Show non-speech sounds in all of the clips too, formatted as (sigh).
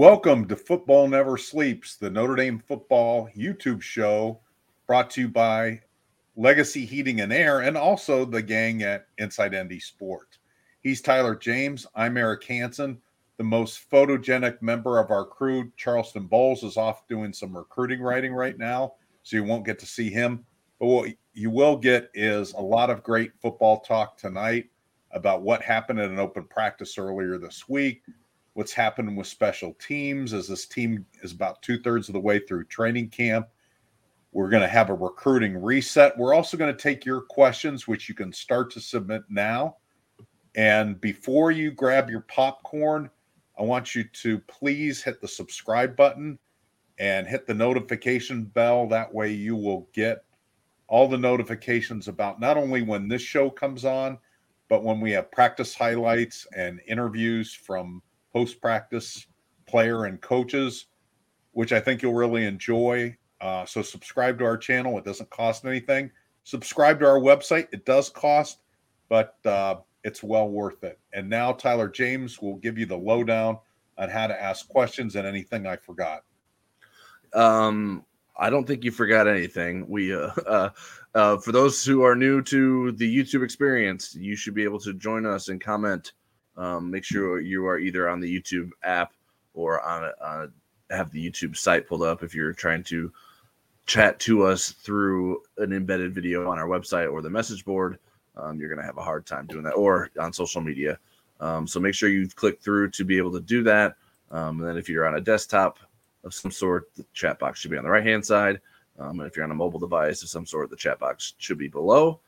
Welcome to Football Never Sleeps, the Notre Dame football YouTube show brought to you by Legacy Heating and Air and also the gang at Inside ND Sport. He's Tyler James. I'm Eric Hansen. The most photogenic member of our crew, Charleston Bowles, is off doing some recruiting writing right now, so you won't get to see him. But what you will get is a lot of great football talk tonight about what happened at an open practice earlier this week, what's happening with special teams as this team is about two thirds of the way through training camp. We're going to have a recruiting reset. We're also going to take your questions, which you can start to submit now. And before you grab your popcorn, I want you to please hit the subscribe button and hit the notification bell. That way, you will get all the notifications about not only when this show comes on, but when we have practice highlights and interviews from post practice player and coaches, which I think you'll really enjoy. Uh, so subscribe to our channel. It doesn't cost anything. Subscribe to our website. It does cost, but uh, it's well worth it. And now Tyler James will give you the lowdown on how to ask questions and anything I forgot. Um, I don't think you forgot anything. We, uh, (laughs) uh, uh, for those who are new to the YouTube experience, you should be able to join us and comment um, make sure you are either on the YouTube app or on, a, have the YouTube site pulled up if you're trying to chat to us through an embedded video on our website or the message board. Um, you're going to have a hard time doing that or on social media. Um, so make sure you click through to be able to do that. Um, and then if you're on a desktop of some sort, the chat box should be on the right hand side. Um, and if you're on a mobile device of some sort, the chat box should be below.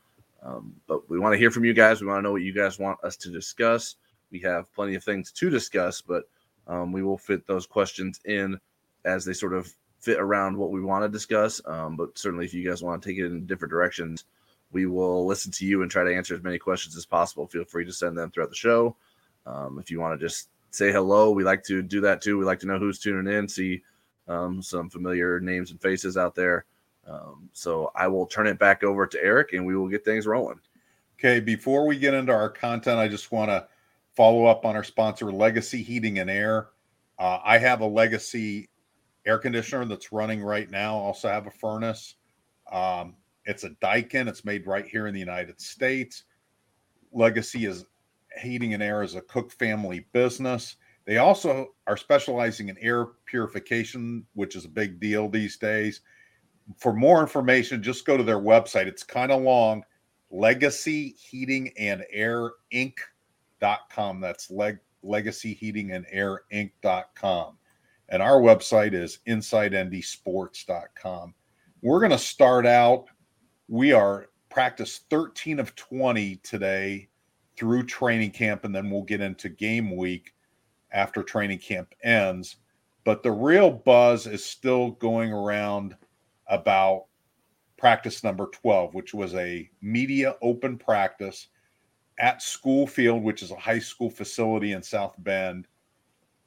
Um, but we want to hear from you guys. We want to know what you guys want us to discuss we have plenty of things to discuss, but um, we will fit those questions in as they sort of fit around what we want to discuss. Um, but certainly, if you guys want to take it in different directions, we will listen to you and try to answer as many questions as possible. Feel free to send them throughout the show. Um, if you want to just say hello, we like to do that too. We like to know who's tuning in, see um, some familiar names and faces out there. Um, so I will turn it back over to Eric and we will get things rolling. Okay, before we get into our content, I just want to follow up on our sponsor, Legacy Heating and Air. Uh, I have a Legacy air conditioner that's running right now. Also have a furnace. Um, it's a Daikin. It's made right here in the United States. Legacy is heating and air is a Cook family business. They also are specializing in air purification, which is a big deal these days. For more information, just go to their website. It's kind of long. Legacy Heating and Air Inc com. That's leg, heating. And our website is insidendsports.com. We're going to start out. We are practice 13 of 20 today through training camp, and then we'll get into game week after training camp ends. But the real buzz is still going around about practice number 12, which was a media open practice at School Field, which is a high school facility in South Bend.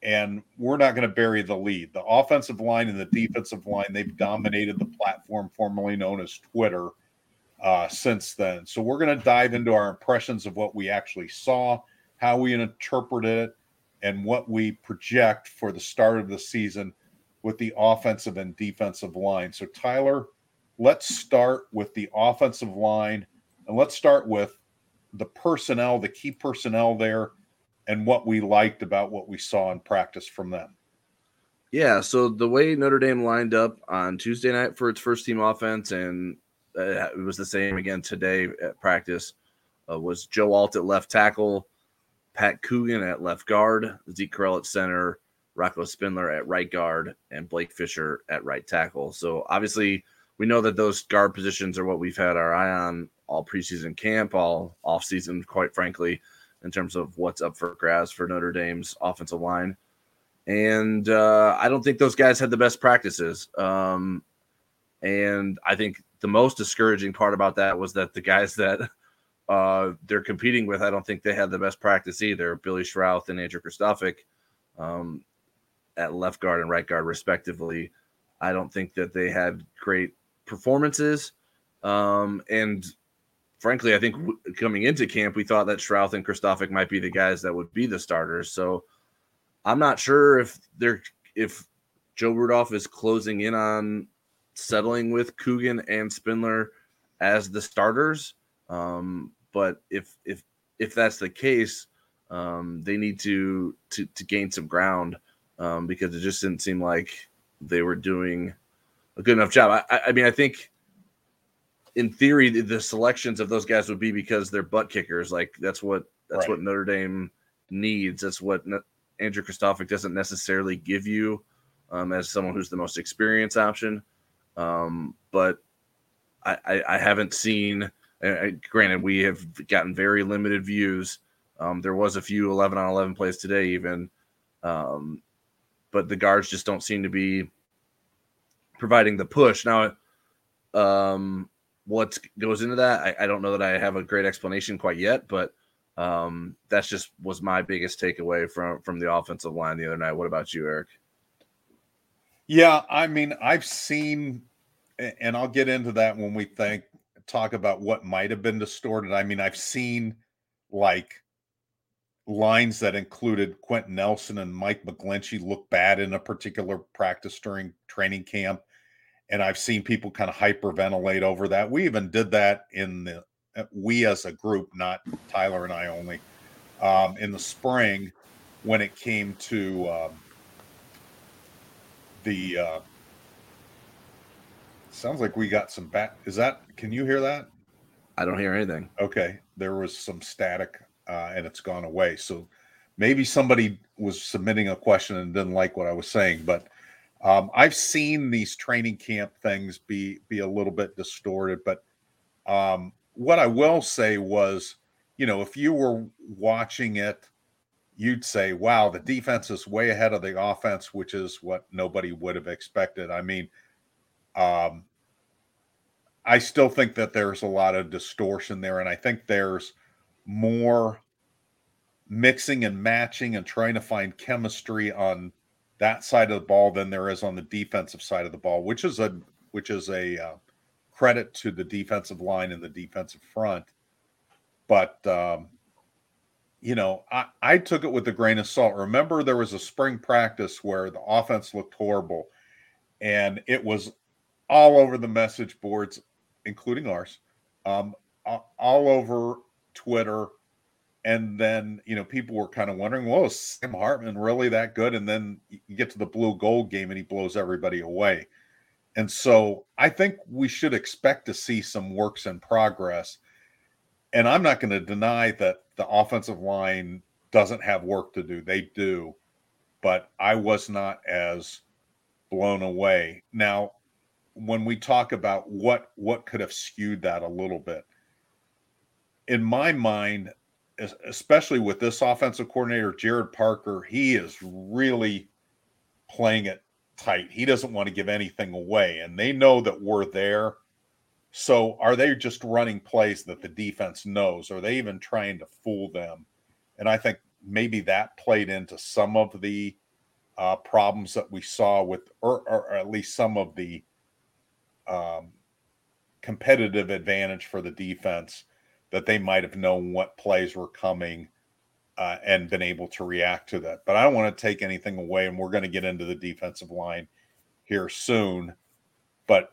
And we're not going to bury the lead. The offensive line and the defensive line, they've dominated the platform formerly known as Twitter uh, since then. So we're going to dive into our impressions of what we actually saw, how we interpreted it, and what we project for the start of the season with the offensive and defensive line. So, Tyler, let's start with the offensive line. And let's start with the personnel, the key personnel there, and what we liked about what we saw in practice from them. Yeah, so the way Notre Dame lined up on Tuesday night for its first team offense, and uh, it was the same again today at practice, uh, was Joe Alt at left tackle, Pat Coogan at left guard, Zeke Correll at center, Rocco Spindler at right guard, and Blake Fisher at right tackle. So obviously, we know that those guard positions are what we've had our eye on all preseason camp, all offseason, quite frankly, in terms of what's up for grabs for Notre Dame's offensive line. And uh, I don't think those guys had the best practices. Um, and I think the most discouraging part about that was that the guys that (laughs) uh, they're competing with, I don't think they had the best practice either. Billy Schrauth and Andrew Kristofic um, at left guard and right guard, respectively. I don't think that they had great performances. Um, and frankly, I think coming into camp, we thought that Schrauth and Kristofic might be the guys that would be the starters. So I'm not sure if they're if Joe Rudolph is closing in on settling with Coogan and Spindler as the starters. Um, but if if if that's the case, um, they need to to to gain some ground um, because it just didn't seem like they were doing a good enough job. I, I mean, I think in theory the, the, selections of those guys would be because they're butt kickers. Like that's what that's right. what Notre Dame needs. That's what ne- Andrew Kristofic doesn't necessarily give you um, as someone who's the most experienced option. Um, but I, I, I, haven't seen. Uh, granted, we have gotten very limited views. Um, there was a few 11 on 11 plays today, even, um, but the guards just don't seem to be providing the push. Now, um, what goes into that, I, I, don't know that I have a great explanation quite yet, but um, that's just was my biggest takeaway from from the offensive line the other night. What about you, Eric? Yeah, I mean, I've seen, and I'll get into that when we think talk about what might have been distorted. I mean, I've seen like lines that included Quenton Nelson and Mike McGlinchey look bad in a particular practice during training camp. And I've seen people kind of hyperventilate over that. We even did that in the, uh, we as a group, not Tyler and I only, um, in the spring when it came to um, the, uh, sounds like we got some back. Is that, can you hear that? I don't hear anything. Okay. There was some static uh, and it's gone away. So maybe somebody was submitting a question and didn't like what I was saying, but um, I've seen these training camp things be be a little bit distorted. But um, what I will say was, you know, if you were watching it, you'd say, "Wow, the defense is way ahead of the offense," which is what nobody would have expected. I mean, um, I still think that there's a lot of distortion there, and I think there's more mixing and matching and trying to find chemistry on that side of the ball than there is on the defensive side of the ball, which is a which is a uh, credit to the defensive line and the defensive front. But um, you know, I, I took it with a grain of salt. Remember, there was a spring practice where the offense looked horrible, and it was all over the message boards, including ours, um, all over Twitter. And then, you know, people were kind of wondering, is Sam Hartman really that good? And then you get to the blue gold game and he blows everybody away. And so I think we should expect to see some works in progress. And I'm not going to deny that the offensive line doesn't have work to do. They do. But I was not as blown away. Now, when we talk about what what could have skewed that a little bit, in my mind, especially with this offensive coordinator, Gerad Parker, he is really playing it tight. He doesn't want to give anything away, and they know that we're there. So, are they just running plays that the defense knows? Are they even trying to fool them? And I think maybe that played into some of the uh, problems that we saw with, or, or at least some of the um, competitive advantage for the defense that they might have known what plays were coming uh, and been able to react to that. But I don't want to take anything away, and we're going to get into the defensive line here soon. But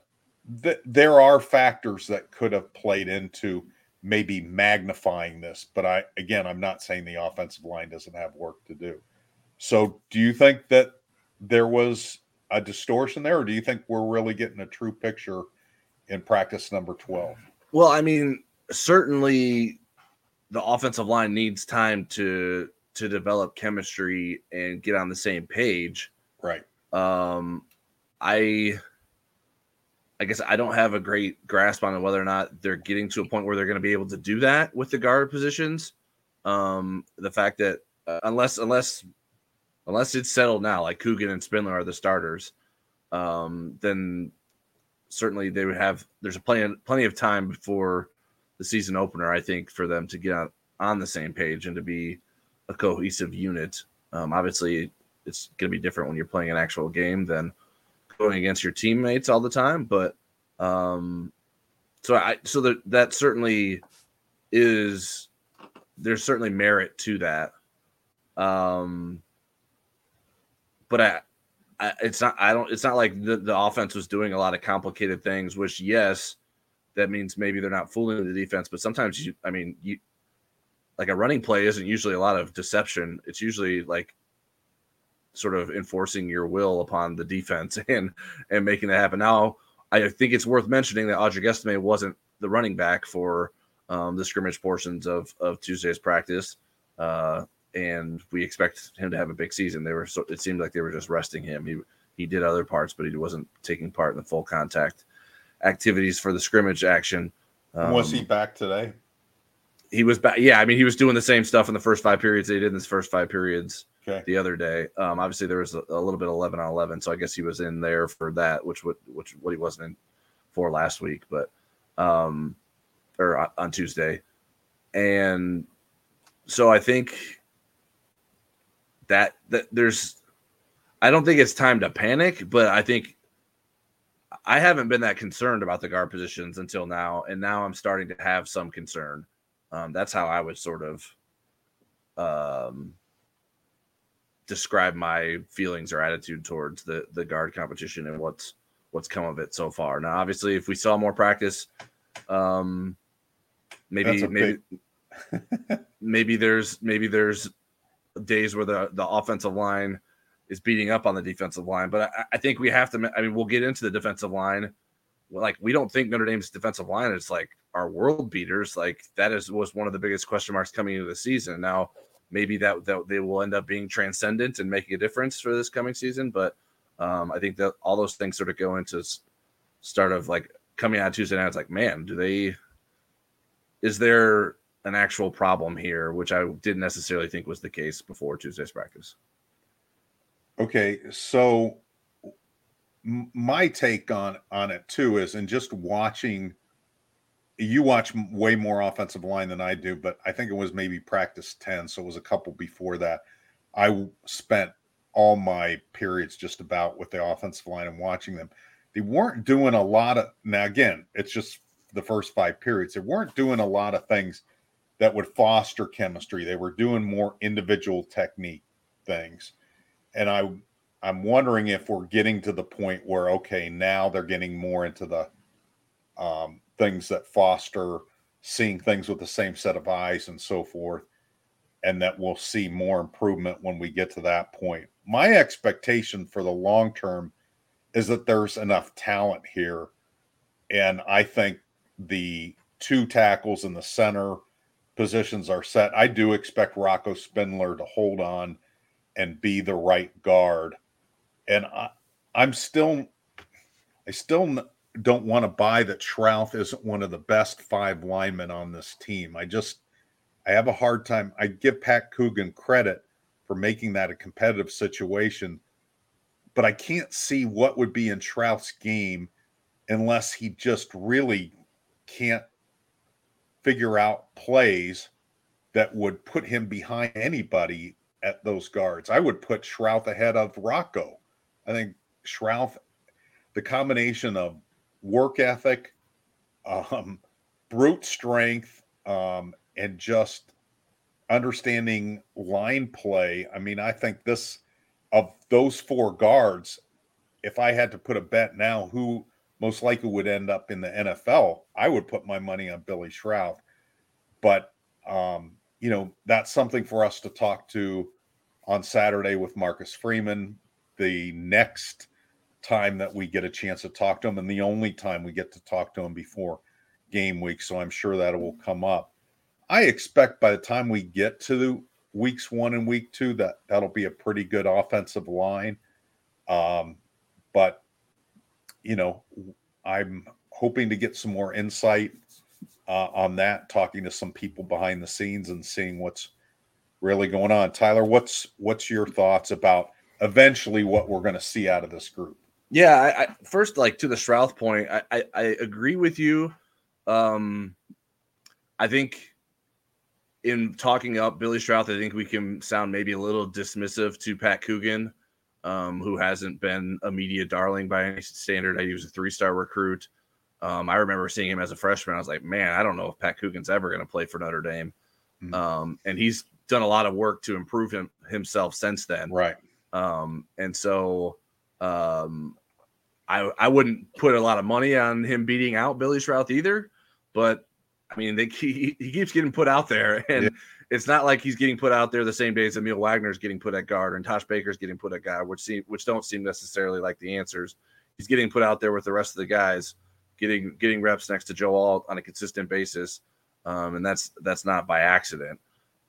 th- there are factors that could have played into maybe magnifying this. But I, again, I'm not saying the offensive line doesn't have work to do. So, do you think that there was a distortion there, or do you think we're really getting a true picture in practice number 12? Well, I mean, certainly the offensive line needs time to to develop chemistry and get on the same page. Right. Um I I guess I don't have a great grasp on whether or not they're getting to a point where they're going to be able to do that with the guard positions. Um the fact that uh, unless unless unless it's settled now like Coogan and Spindler are the starters, um then certainly they would have there's a plenty plenty of time before the season opener, I think, for them to get on, the same page and to be a cohesive unit. Um, obviously, it's going to be different when you're playing an actual game than going against your teammates all the time. But um, so I so that that certainly is there's certainly merit to that. Um, but I, it's not. I don't. It's not like the, the offense was doing a lot of complicated things. Which yes, that means maybe they're not fooling the defense. But sometimes you, I mean, you like a running play isn't usually a lot of deception. It's usually like sort of enforcing your will upon the defense (laughs) and and making that happen. Now, I think it's worth mentioning that Audric Estime wasn't the running back for um, the scrimmage portions of of Tuesday's practice, uh, and we expect him to have a big season. They were so it seemed like they were just resting him. He he did other parts, but he wasn't taking part in the full contact activities for the scrimmage action. Um, was he back today? He was back. Yeah, I mean, he was doing the same stuff in the first five periods they did in his first five periods okay. the other day. Um, obviously, there was a, a, little bit of eleven on eleven, so I guess he was in there for that, which would which what he wasn't in for last week, but um, or on Tuesday, and so I think that that there's, I don't think it's time to panic, but I think I haven't been that concerned about the guard positions until now, and now I'm starting to have some concern. Um, that's how I would sort of um, describe my feelings or attitude towards the the guard competition and what's what's come of it so far. Now, obviously, if we saw more practice, um, maybe maybe (laughs) maybe there's maybe there's days where the the offensive line is beating up on the defensive line, but I, I think we have to. I mean, we'll get into the defensive line. Like we don't think Notre Dame's defensive line is like our world beaters. Like that is was one of the biggest question marks coming into the season. Now maybe that, that they will end up being transcendent and making a difference for this coming season. But um, I think that all those things sort of go into start of like coming out Tuesday night. It's like, man, do they? Is there an actual problem here, which I didn't necessarily think was the case before Tuesday's practice? Okay, so my take on on it too is, and just watching you watch way more offensive line than I do, but I think it was maybe practice 10. So it was a couple before that. I spent all my periods just about with the offensive line and watching them. They weren't doing a lot of, now again, it's just the first five periods. They weren't doing a lot of things that would foster chemistry. They were doing more individual technique things. And I, I'm wondering if we're getting to the point where, okay, now they're getting more into the, um, things that foster seeing things with the same set of eyes and so forth and that we'll see more improvement when we get to that point. My expectation for the long term is that there's enough talent here and i think the two tackles in the center positions are set. I do expect rocco spindler to hold on and be the right guard and I, i'm still i still don't want to buy that Schrauth isn't one of the best five linemen on this team. I just I have a hard time. I give Pat Coogan credit for making that a competitive situation, but I can't see what would be in Schrauth's game unless he just really can't figure out plays that would put him behind anybody at those guards. I would put Schrauth ahead of Rocco. I think Schrauth, the combination of work ethic, um, brute strength, um, and just understanding line play. I mean, I think this of those four guards, if I had to put a bet now, who most likely would end up in the NFL, I would put my money on Billy Schrauth. But um, you know, that's something for us to talk to on Saturday with Marcus Freeman. The next time that we get a chance to talk to him and the only time we get to talk to him before game week. So I'm sure that will come up. I expect by the time we get to the weeks one and week two that that'll be a pretty good offensive line. Um, but you know, I'm hoping to get some more insight uh, on that, talking to some people behind the scenes and seeing what's really going on. Tyler, what's what's your thoughts about eventually what we're going to see out of this group? Yeah, I, I, first like to the Schrauth point, I, I, I agree with you. Um, I think in talking up Billy Schrauth, I think we can sound maybe a little dismissive to Pat Coogan, um, who hasn't been a media darling by any standard. I was a three-star recruit. Um, I remember seeing him as a freshman. I was like, man, I don't know if Pat Coogan's ever going to play for Notre Dame. Mm-hmm. Um, and he's done a lot of work to improve him himself since then. Right. Um, and so um, I I wouldn't put a lot of money on him beating out Billy Schrauth either, but I mean they he, he keeps getting put out there, (laughs) and yeah. it's not like he's getting put out there the same day as Emil Wagner is getting put at guard and Tosh Baker's getting put at guard, which seem which don't seem necessarily like the answers. He's getting put out there with the rest of the guys, getting getting reps next to Joe Alt on a consistent basis, um, and that's that's not by accident.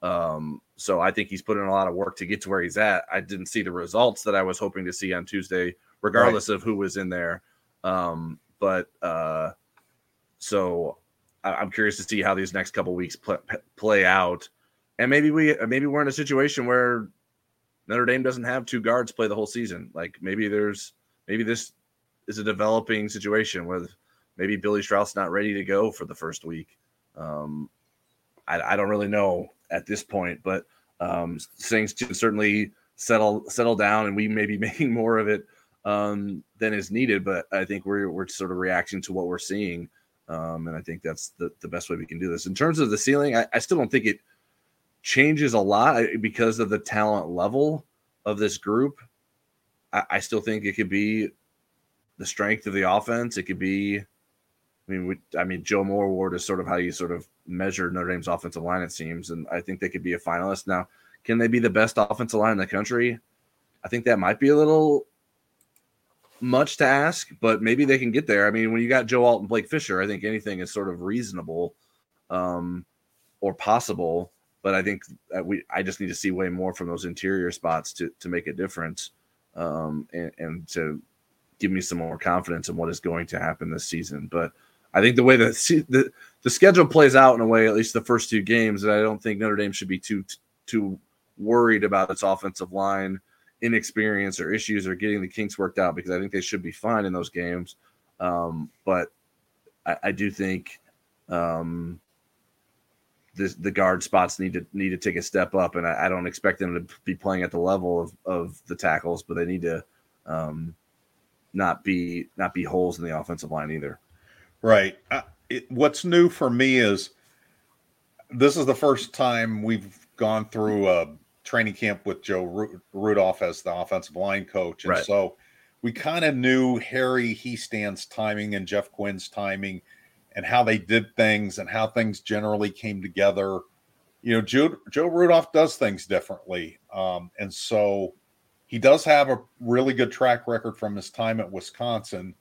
Um, so I think he's put in a lot of work to get to where he's at. I didn't see the results that I was hoping to see on Tuesday regardless right. of who was in there. Um, but uh, so I, am curious to see how these next couple weeks play, play out, and maybe we maybe we're in a situation where Notre Dame doesn't have two guards play the whole season. Like maybe there's maybe this is a developing situation where maybe Billy Schrauth's not ready to go for the first week. Um, I, I, don't really know at this point, but um, things can certainly settle settle down, and we may be (laughs) making more of it um, than is needed. But I think we're we're sort of reacting to what we're seeing, um, and I think that's the, the best way we can do this. In terms of the ceiling, I, I still don't think it changes a lot because of the talent level of this group. I, I still think it could be the strength of the offense. It could be, I mean, we, I mean, Joe Moore Award is sort of how you sort of measure Notre Dame's offensive line. It seems, and I think they could be a finalist. Now, can they be the best offensive line in the country? I think that might be a little much to ask, but maybe they can get there. I mean, when you got Joe Alt and Blake Fisher, I think anything is sort of reasonable um, or possible. But I think we, I just need to see way more from those interior spots to to make a difference, um, and, and to give me some more confidence in what is going to happen this season. But I think the way that the the schedule plays out in a way, at least the first two games, that I don't think Notre Dame should be too too worried about its offensive line inexperience or issues or getting the kinks worked out because I think they should be fine in those games. Um, but I, I, do think um, the the guard spots need to need to take a step up, and I, I, don't expect them to be playing at the level of, of the tackles, but they need to um, not be not be holes in the offensive line either. Right. Uh, it, what's new for me is this is the first time we've gone through a training camp with Joe Rudolph as the offensive line coach, and right. so we kind of knew Harry Hiestand's timing and Jeff Quinn's timing, and how they did things and how things generally came together. You know, Joe, Joe Rudolph does things differently, um, and so he does have a really good track record from his time at Wisconsin.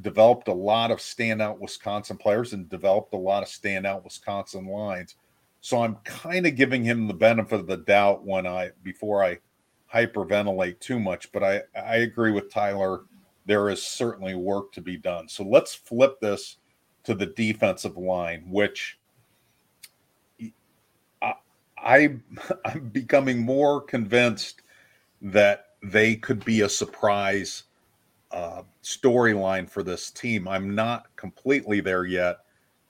Developed a lot of standout Wisconsin players and developed a lot of standout Wisconsin lines so I'm kind of giving him the benefit of the doubt when I before I hyperventilate too much. But I I agree with Tyler. There is certainly work to be done. So let's flip this to the defensive line, which I, I (laughs) I'm becoming more convinced that they could be a surprise uh, storyline for this team. I'm not completely there yet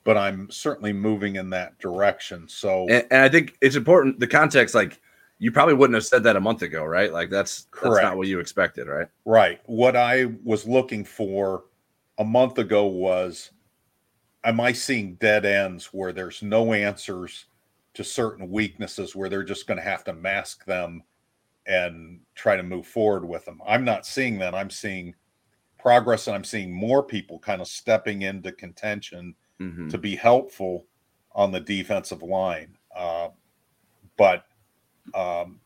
but I'm certainly moving in that direction. So, and, and, I think it's important the context. Like, you probably wouldn't have said that a month ago, right? Like, that's correct. That's not what you expected, right? Right. What I was looking for a month ago was, am I seeing dead ends where there's no answers to certain weaknesses, where they're just going to have to mask them and try to move forward with them? I'm not seeing that. I'm seeing progress, and I'm seeing more people kind of stepping into contention mm-hmm. to be helpful on the defensive line. Uh, but um,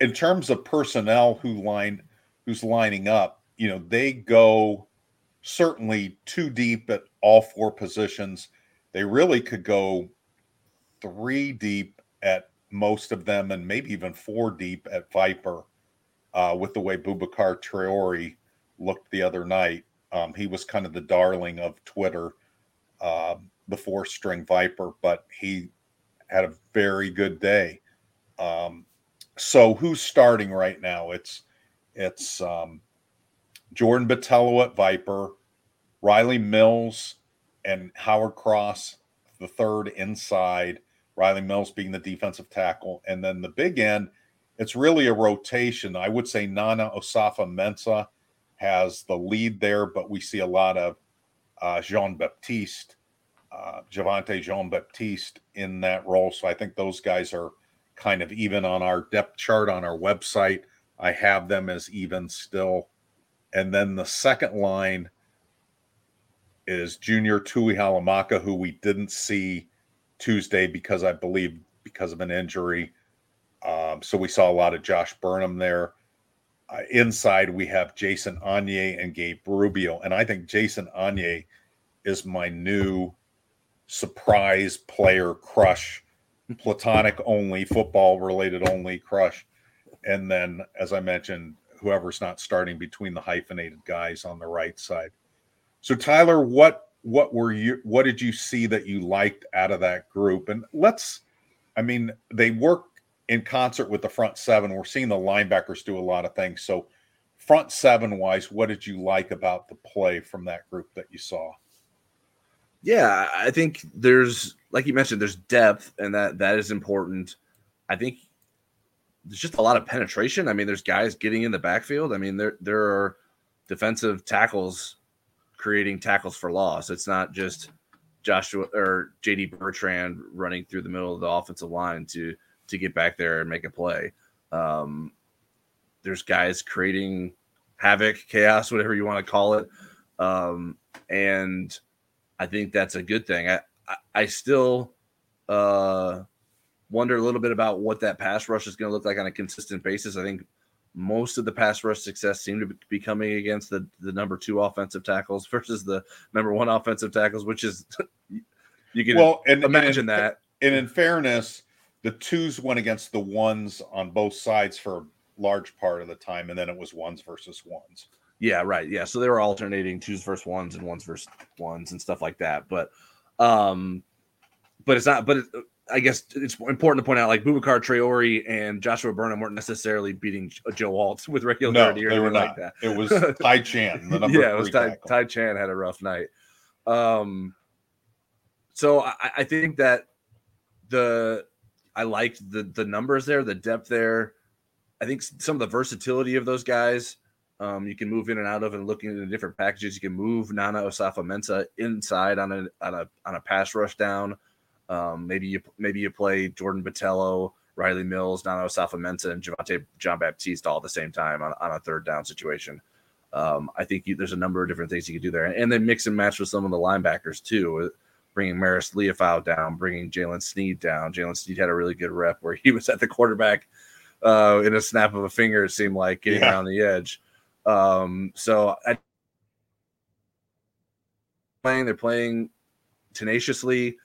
in terms of personnel who line who's lining up, you know, they go certainly too deep at all four positions. They really could go three deep at most of them, and maybe even four deep at Viper. Uh, with the way Boubacar Traore looked the other night, um, he was kind of the darling of Twitter um, the four string Viper, but he had a very good day. Um, so who's starting right now? It's it's um, Jordan Botelho at Viper, Riley Mills, and Howard Cross, the third inside. Riley Mills being the defensive tackle, and then the big end. It's really a rotation. I would say Nana Osafo Mensah has the lead there, but we see a lot of uh, Jean Baptiste, uh, Javontae Jean Baptiste in that role. So I think those guys are kind of even on our depth chart on our website. I have them as even still. And then the second line is Junior Tuihalamaka, who we didn't see Tuesday because I believe because of an injury. Um, so we saw a lot of Josh Burnham there. Uh, inside, we have Jason Onye and Gabe Rubio. And I think Jason Onye is my new surprise player crush, platonic only, football related only crush. And then, as I mentioned, whoever's not starting between the hyphenated guys on the right side. So, Tyler, what what were you what did you see that you liked out of that group? And let's, I mean, they work in concert with the front seven. We're seeing the linebackers do a lot of things. So, front seven wise, what did you like about the play from that group that you saw? Yeah, I think there's like you mentioned, there's depth, and that that is important. I think there's just a lot of penetration. I mean, there's guys getting in the backfield. I mean, there there are defensive tackles creating tackles for loss. It's not just Joshua or JD Bertrand running through the middle of the offensive line to to get back there and make a play. Um, there's guys creating havoc, chaos, whatever you want to call it, um, and I think that's a good thing. I I, I still uh, wonder a little bit about what that pass rush is going to look like on a consistent basis. I think most of the pass rush success seemed to be coming against the the number two offensive tackles (laughs) versus the number one offensive tackles, which is (laughs) you can well and, imagine and in, that. And in fairness, the twos went against the ones on both sides for a large part of the time, and then it was ones versus ones. Yeah, right. Yeah. So they were alternating twos versus ones and ones versus ones and stuff like that. But um but it's not but it, I guess it's important to point out like Boubacar Traore and Joshua Burnham weren't necessarily beating Joe Alt with regularity no, or anything like that. It was (laughs) Ty Chan. yeah, it was Ty, Ty, Chan had a rough night. Um, so I, I think that the I liked the the numbers there, the depth there. I think some of the versatility of those guys um, you can move in and out of and looking at the different packages. You can move Nana Osafo-Mensah inside on a on a on a pass rush down. Um, maybe you maybe you play Jordan Botelho, Riley Mills, Nana Osafo-Mensah, and Javontae Jean Baptiste all at the same time on, on a third down situation. Um, I think you, there's a number of different things you can do there, and then mix and match with some of the linebackers too. Bringing Marist Liufau down, bringing Jaylen Sneed down. Jaylen Sneed had a really good rep where he (laughs) was at the quarterback uh, in a snap of a finger. It seemed like getting yeah. around the edge. Um, so I, playing, they're playing tenaciously.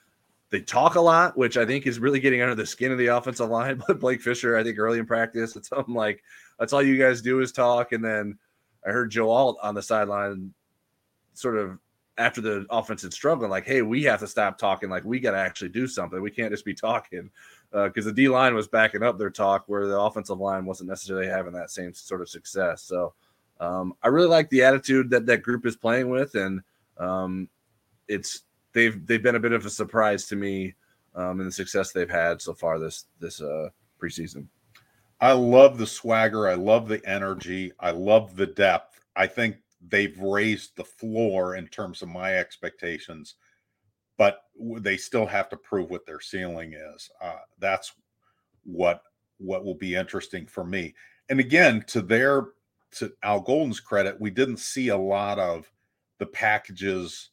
They talk a lot, which I think is really getting under the skin of the offensive line. (laughs) But Blake Fisher, I think early in practice, it's something like that's all you guys do is talk. And then I heard Joe Alt on the sideline, sort of after the offense had struggled, like, hey, we have to stop talking. Like, we got to actually do something. We can't just be talking because uh, the D line was backing up their talk, where the offensive line wasn't necessarily having that same sort of success. So um, I really like the attitude that that group is playing with, and um, it's they've they've been a bit of a surprise to me um, in the success they've had so far this this uh, preseason. I love the swagger. I love the energy. I love the depth. I think they've raised the floor in terms of my expectations, but they still have to prove what their ceiling is. Uh, that's what what will be interesting for me. And again, to their to Al Golden's credit, we didn't see a lot of the packages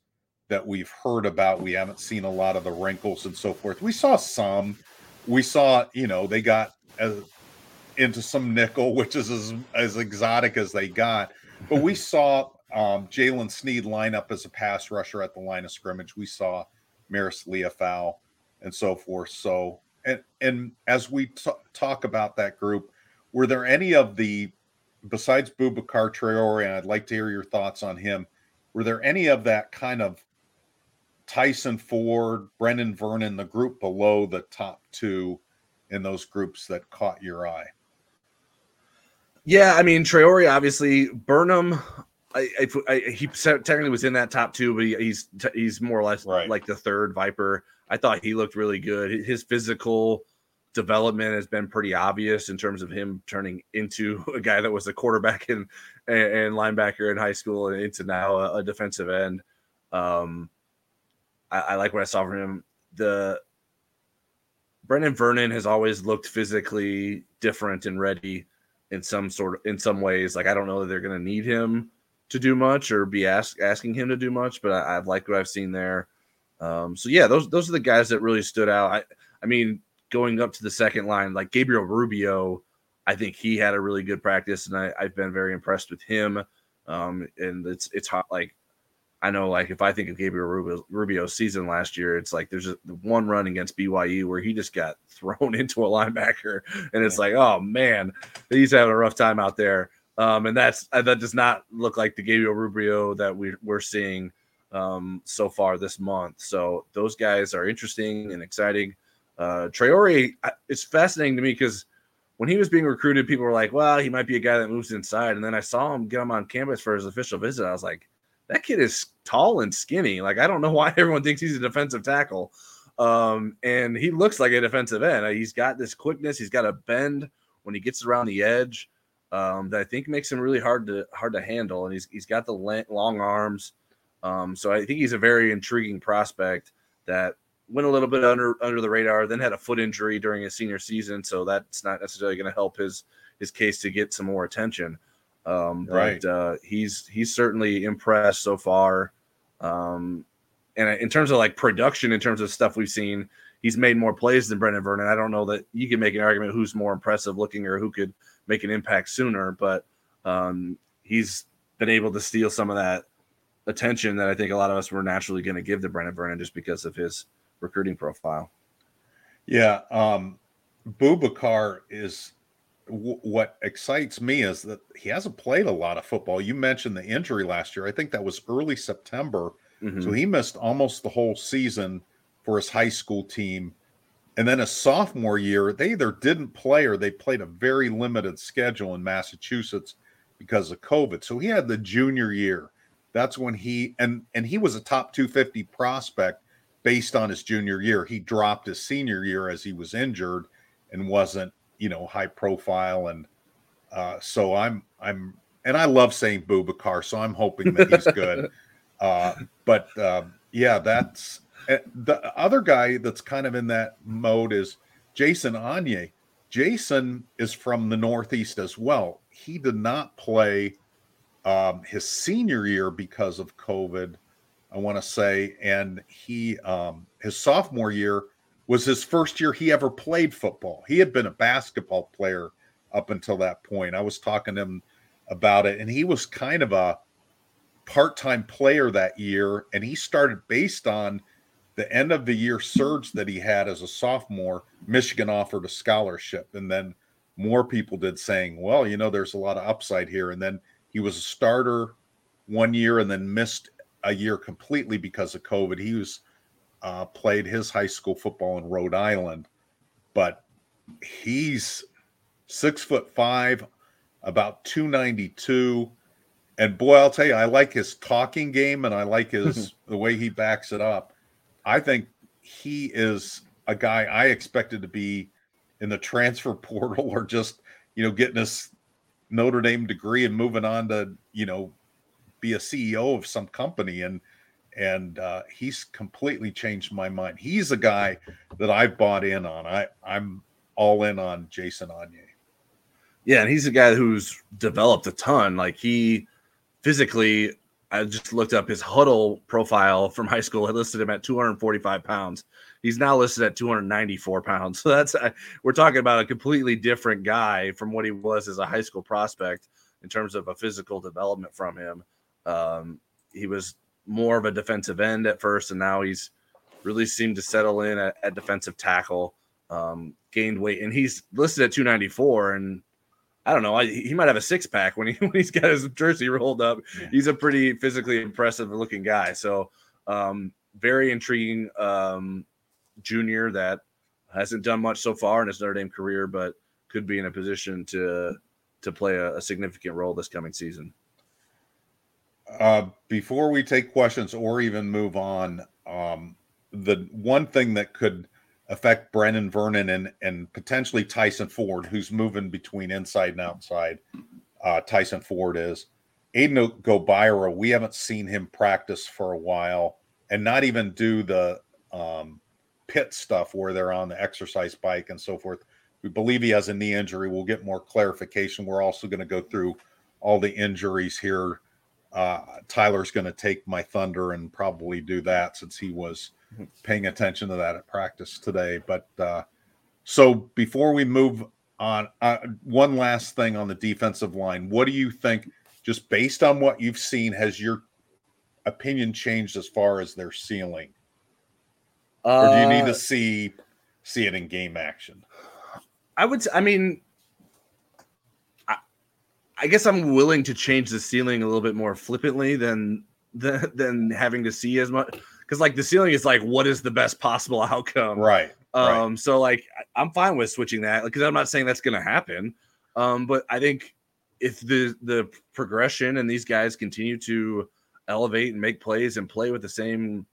that we've heard about. We haven't seen a lot of the wrinkles and so forth. We saw some. We saw, you know, they got as, into some nickel, which is as, as exotic as they got. But we saw um, Jaylen Sneed line up as a pass rusher at the line of scrimmage. We saw Marist Liufau and so forth. So, and and as we t- talk about that group, were there any of the besides Boubacar Traore, and I'd like to hear your thoughts on him. Were there any of that kind of Tyson Ford, Brendan Vernon, the group below the top two in those groups that caught your eye? Yeah, I mean Traore, obviously Burnham. I, I, I, he technically was in that top two, but he, he's he's more or less right. like the third Viper. I thought he looked really good. His physical development has been pretty obvious in terms of him turning into (laughs) a guy that was a quarterback and, and linebacker in high school and into now a, a defensive end. Um, I, I, like what I saw from him. The Brendan Vernon has always looked physically different and ready. In some sort of in some ways. Like I don't know that they're going to need him to do much or be ask, asking him to do much, but I, liked what I've seen there. Um, so yeah, those those are the guys that really stood out. I I mean, going up to the second line, like Gabriel Rubio, I think he had a really good practice, and I, have been very impressed with him. Um, and it's it's hot like I know like if I think of Gabriel Rubio, Rubio's season last year, it's like there's a, one run against BYU where he just got (laughs) thrown into a linebacker, and it's like oh man, he's having a rough time out there. Um, and that's uh, that does not look like the Gabriel Rubio that we, we're seeing um, so far this month. So those guys are interesting and exciting. Uh, Traore, it's fascinating to me because when he was being recruited, people were like, "Well, he might be a guy that moves inside." And then I saw him get him on campus for his official visit. I was like, "That kid is tall and skinny. Like, I don't know (laughs) why everyone thinks he's a defensive tackle." Um, and he looks like a defensive end. He's got this quickness. He's got a bend when he gets around the edge um, that I think makes him really hard to hard to handle. And he's he's got the long arms. Um, so I think he's a very intriguing prospect that went a little bit under under the radar, then had a foot injury during his senior season, so that's not necessarily going to help his his case to get some more attention. Um, right. But uh, he's he's certainly impressed so far. Um, and in terms of like production, in terms of stuff we've seen, he's made more plays than Brendan Vernon. I don't know that you can make an argument who's more impressive looking or who could make an impact sooner, but um, he's been able to steal some of that attention that I think a lot of us were naturally going to give to Brendan Vernon just because of his recruiting profile. Yeah, um, Boubacar is w- what excites me is that he hasn't played a lot of football. You mentioned the injury last year. I think that was early September, mm-hmm. so he missed almost the whole season for his high school team. And then a sophomore year, they either didn't play or they played a very limited schedule in Massachusetts because of COVID. So he had the junior year. That's when he and and he was a top 250 prospect based on his junior year. He dropped his senior year as he was injured and wasn't, you know, high profile. And uh, so I'm, I'm, and I love saying Boubacar, so I'm hoping that he's good. (laughs) uh, but uh, yeah, that's eh, the other guy that's kind of in that mode is Jason Onye. Jason is from the Northeast as well. He did not play um, his senior year because of COVID I want to say, and he um, his sophomore year was his first year he ever played football. He had been a basketball player up until that point. I was talking to him about it, and he was kind of a part-time player that year, and he started based on the end of the year surge that he had as a sophomore. Michigan offered a scholarship, and then more people did saying, "Well, you know, there's a lot of upside here." And then he was a starter one year, and then missed a year completely because of COVID. He was uh, played his high school football in Rhode Island, but he's six foot five, about 292. And boy, I'll tell you, I like his talking game and I like his (laughs) the way he backs it up. I think he is a guy I expected to be in the transfer (laughs) portal or just, you know, getting his Notre Dame degree and moving on to, you know, be a CEO of some company and and uh, he's completely changed my mind. He's a guy that I've bought in on. I I'm all in on Jason Onye. Yeah, and he's a guy who's developed a ton. Like he physically, I just looked up his Hudl profile from high school. I listed him at 245 pounds. He's now listed at 294 pounds. (laughs) So that's we're talking about a completely different guy from what he was as a high school prospect in terms of a physical development from him. Um, he was more of a defensive end at first, and now he's really seemed to settle in at, at defensive tackle. Um, gained weight, and he's listed at 294. And I don't know, I, he might have a six pack when he (laughs) when he's got his jersey rolled up. Yeah. He's a pretty physically impressive looking guy. So um, very intriguing um, junior that hasn't done much so far in his Notre Dame career, but could be in a position to to play a, a significant role this coming season. Uh, before we take questions or even move on, um, the one thing that could affect Brenan Vernon and and potentially Tyson Ford, who's moving between inside and outside. Uh, Tyson Ford is Aiden Gobaira. We haven't seen him practice for a while, and not even do the um, pit stuff where they're on the exercise bike and so forth. We believe he has a knee injury. We'll get more clarification. We're also going to go through all the injuries here. Uh, Tyler's going to take my thunder and probably do that since he was mm-hmm. paying attention to that at practice today. But uh, so before we move on, uh, one last thing on the defensive line. What do you think, just based on what you've seen, has your opinion changed as far as their ceiling? or do you need to uh, see see it in game action? I would. I mean, I guess I'm willing to change the ceiling a little bit more flippantly than than, than having to see as much because like the ceiling is like what is the best possible outcome, right? Um, right. so like I'm fine with switching that because I'm not saying that's going to happen, um, but I think if the the progression and these guys continue to elevate and make plays and play with the same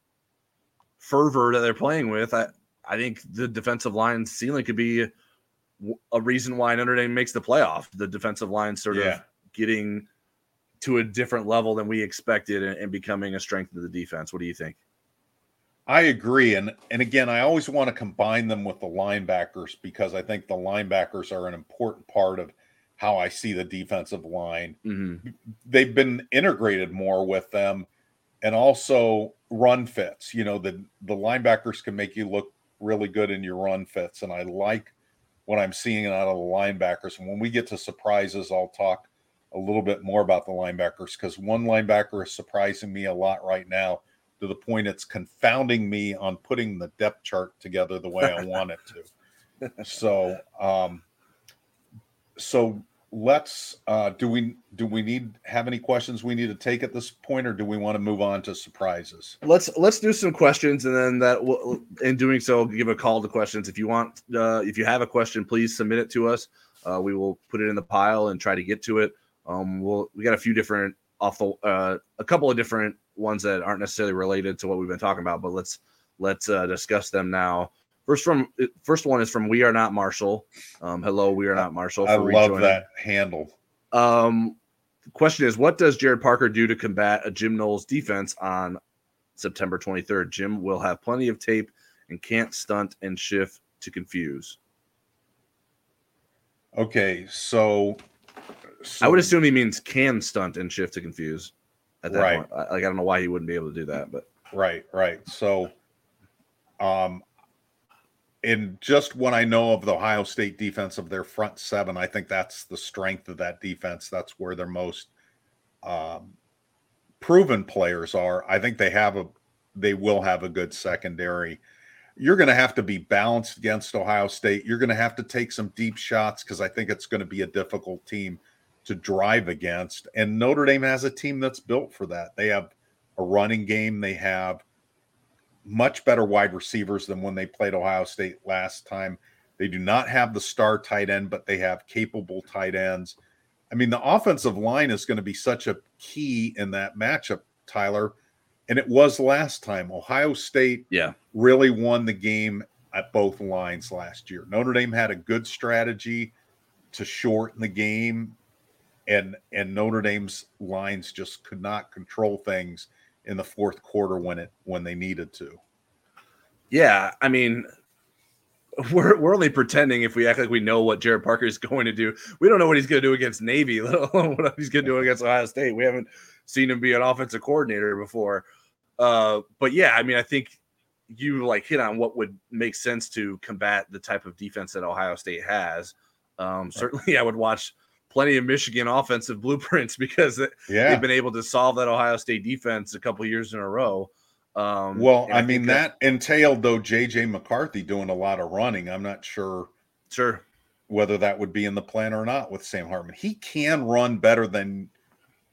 fervor that they're playing with, I I think the defensive line ceiling could be a reason why Notre Dame makes the playoff. The defensive line sort yeah. of getting to a different level than we expected and, and, becoming a strength of the defense. What do you think? I agree, and and again, I always want to combine them with the linebackers because I think the linebackers are an important part of how I see the defensive line. Mm-hmm. They've been integrated more with them, and also run fits. You know, the the linebackers can make you look really good in your run fits, and I like what I'm seeing out of the linebackers. And when we get to surprises, I'll talk a little bit more about the linebackers because one linebacker is surprising me a lot right now to the point it's confounding me on putting the depth chart together the way I (laughs) want it to. So, um, so let's uh, do we do we need have any questions we need to take at this point or do we want to move on to surprises? Let's let's do some questions and then that will in doing so give a call to questions. If you want uh, if you have a question please submit it to us. Uh, we will put it in the pile and try to get to it. Um we'll we got a few different off the uh, a couple of different ones that aren't necessarily related to what we've been talking about but let's let's uh, discuss them now First from first one is from We Are Not Marshall. Um, hello, We Are Not Marshall. I love that handle. Um, the question is, what does Gerad Parker do to combat a Jim Knowles defense on September 23rd? Jim will have plenty of tape and can't stunt and shift to confuse. Okay, so, so I would assume he means can stunt and shift to confuse. At that right. point, like I don't know why he wouldn't be able to do that, but right, right. So, um, and just what I know of the Ohio State defense of their front seven, I think that's the strength of that defense. That's where their most um, proven players are. I think they have a, they will have a good secondary. You're going to have to be balanced against Ohio State. You're going to have to take some deep shots because I think it's going to be a difficult team to drive against. And Notre Dame has a team that's built for that. They have a running game. They have much better wide receivers than when they played Ohio State last time. They do not have the star tight end, but they have capable tight ends. I mean, the offensive line is going to be such a key in that matchup, Tyler. And it was last time. Ohio State yeah. really won the game at both lines last year. Notre Dame had a good strategy to shorten the game, and and Notre Dame's lines just could not control things in the fourth quarter when it when they needed to. Yeah, I mean, we're we're only pretending if we act like we know what Gerad Parker is (laughs) going to do. We don't know what he's going to do against Navy, (laughs) let alone what he's going to do against Ohio State. We haven't seen him be an offensive coordinator before. Uh, but yeah, I mean, I think you like hit on what would make sense to combat the type of defense that Ohio State has. Um, certainly, (laughs) I would watch plenty of Michigan offensive (laughs) blueprints because yeah. they've been able to solve that Ohio State defense a couple years in a row. Um, well, I, I mean that, that, entailed though JJ McCarthy doing a lot of running. I'm not sure, sure, whether that would be in the plan or not with Sam Hartman. He can run better than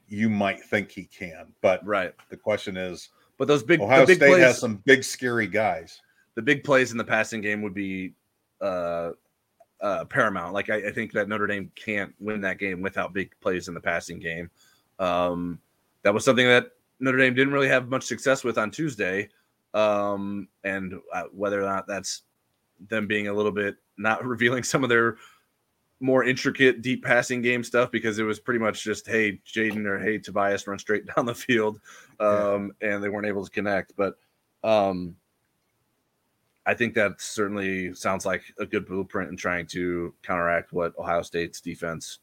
you might think he can, but right. The question is, but those big Ohio big State plays, has some big scary guys. The big plays in the passing game would be uh, uh, paramount. Like I, I, think that Notre Dame can't win that game without big plays in the passing game. Um, that was something that Notre Dame didn't really have much success with on Tuesday. Um, and uh, whether or not that's them being a little bit not (laughs) revealing some of their more intricate deep passing game stuff because it was pretty much just hey Jayden or hey Tobias run straight (laughs) down the field um, yeah. and they weren't able to connect but um, I think that certainly sounds like a good blueprint in trying to counteract what Ohio State's defense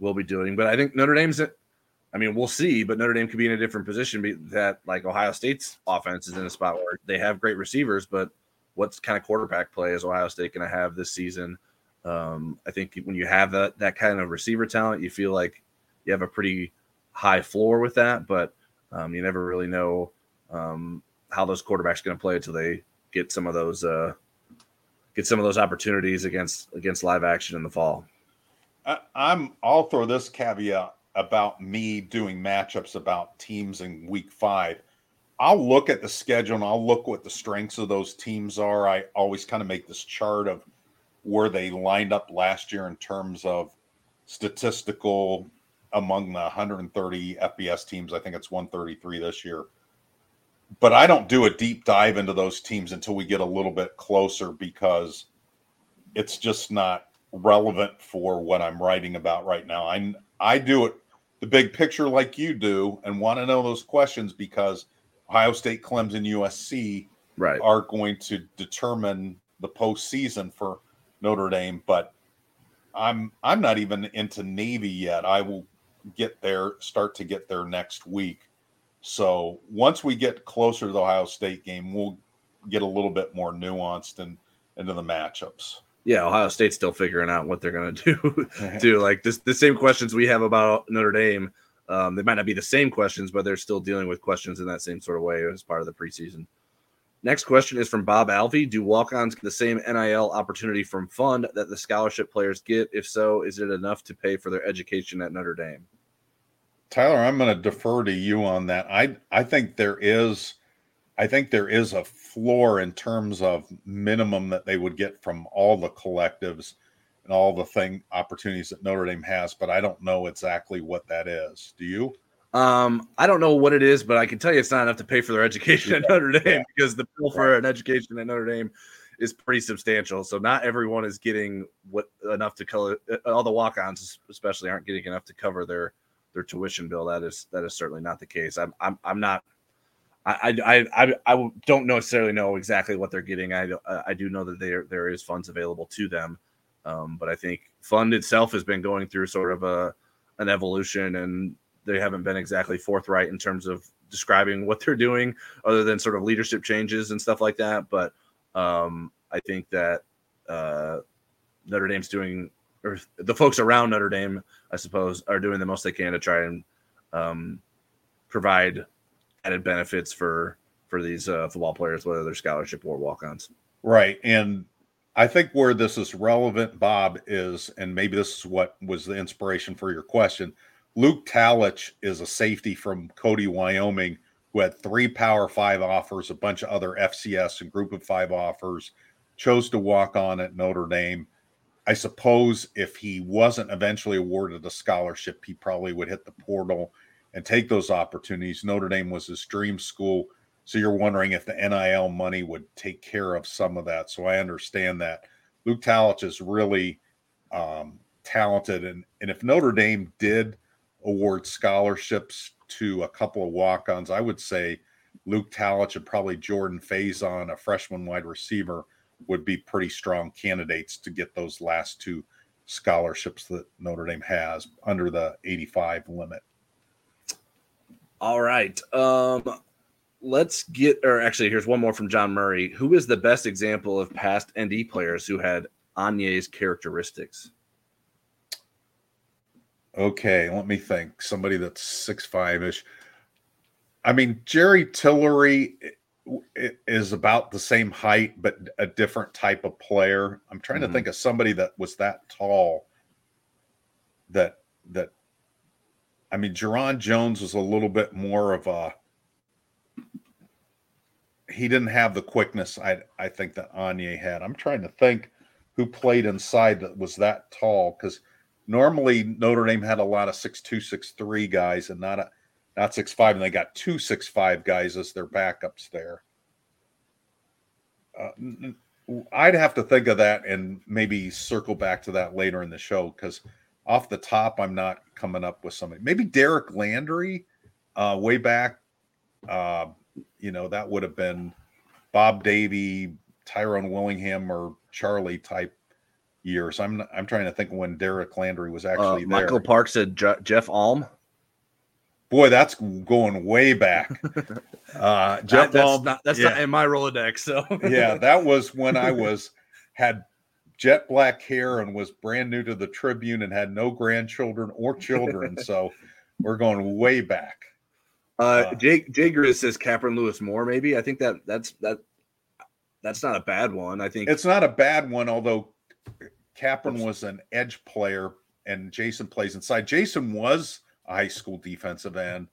will be doing. But I think Notre Dame's, I mean, we'll see, but Notre Dame could be in a different position that like Ohio State's offense is in a spot where they have great receivers, but what kind of quarterback play is Ohio State going to have this season? Um, I think when you have that that kind of receiver talent, you feel like you have a pretty high floor with that, but um, you never really know um, how those quarterbacks are going to play until they get some of those uh, get some of those opportunities against against live action in the fall. I, I'm. I'll throw this caveat about me doing matchups about teams in Week Five. I'll look at the schedule and I'll look what the strengths of those teams are. I always kind of make this chart of where they lined up last year in terms of statistical among the 130 FBS teams. I think it's 133 this year but I don't do a deep dive into those teams until we get a little bit closer because it's just not relevant for what I'm writing about right now. I I do it the big picture like you do and want to know those questions because Ohio State, Clemson, USC right. are going to determine the postseason for Notre Dame. But I'm I'm not even into Navy yet. I will get there, start to get there next week. So once we get closer to the Ohio State game, we'll get a little bit more nuanced and into the matchups. Yeah, Ohio State's still figuring out what they're going to do. (laughs) do like this, the same questions we have about Notre Dame. Um, they might not be the same questions, but they're still dealing with questions in that same sort of way as part of the preseason. Next question is from Bob Alvey. Do walk-ons get the same NIL opportunity from fund that the scholarship players get? If so, is it enough to pay for their education at Notre Dame? Tyler, I'm going to defer to you on that. I I think there is I think there is a floor in terms of minimum that they would get from all the collectives and all the thing opportunities that Notre Dame has, but I don't know exactly what that is. Do you? Um, I don't know what it is, but I can tell you it's not enough to pay for their education at Notre Dame yeah. because the bill for an education at Notre Dame is pretty substantial. So not everyone is getting what enough to cover. All the walk-ons, especially, aren't getting enough to cover their their tuition bill. That is that is certainly not the case. I'm I'm, I'm not. I, I I I don't necessarily know exactly what they're getting. I I do know that there there is funds available to them, um, but I think fund itself has been going through sort of a an evolution, and they haven't been exactly forthright in terms of describing what they're doing, other than sort of leadership changes and stuff like that. But um, I think that uh, Notre Dame's doing or the folks around Notre Dame, I suppose, are doing the most they can to try and um, provide added benefits for for these uh, football players, whether they're scholarship or walk-ons. Right, and I think where this is relevant, Bob, is, and maybe this is what was the inspiration for your question. Luke Talich is a safety from Cody, Wyoming, who had three Power Five offers, a bunch of other FCS and Group of Five offers, chose to walk on at Notre Dame I suppose if he wasn't eventually awarded a scholarship, he probably would hit the portal and take those opportunities. Notre Dame was his dream school. So you're wondering if the NIL money would take care of some of that. So I understand that. Luke Talich is really um, talented. And, and if Notre Dame did award scholarships to a couple of walk ons, I would say Luke Talich and probably Jordan Faison, a freshman wide receiver would be pretty strong candidates to get those last two scholarships that Notre Dame has under the 85 limit. All right. Um, let's get, or actually, here's one more from John Murray. Who is the best example of past ND players who had Onye's characteristics? Okay, let me think. Somebody that's six five ish. I mean, Jerry Tillery is about the same height but a different type of player. I'm trying mm-hmm. to think of somebody that was that tall that that I mean Jarron Jones was a little bit more of a he didn't have the quickness I I think that Onye had. I'm trying to think who played inside that was that tall because normally Notre Dame had a lot of six two, six three guys and not a not six five, and they got two six five guys as their backups there. Uh, I'd have to think of that and maybe circle back to that later in the show because off the top, I'm not coming up with somebody. Maybe Derek Landri, uh, way back. Uh, you know, that would have been Bob Davie, Tyrone Willingham or Charlie type years. I'm I'm trying to think when Derek Landri was Uh, actually there. Michael Park said Jeff Alm. Boy, that's going way back. (laughs) Uh, Jeff That- that's not that's yeah. not in my Rolodex. So (laughs) yeah, that was when I was had jet black hair and was brand new to the Tribune and had no grandchildren or children. so (laughs) we're going way back. Uh, Jay Jay Grizz says Capron Lewis Moore. Maybe I think that that's that that's not a bad one. I think It's not a bad one, although Capron was an edge player and Jason plays inside. Jason was a high school defensive end.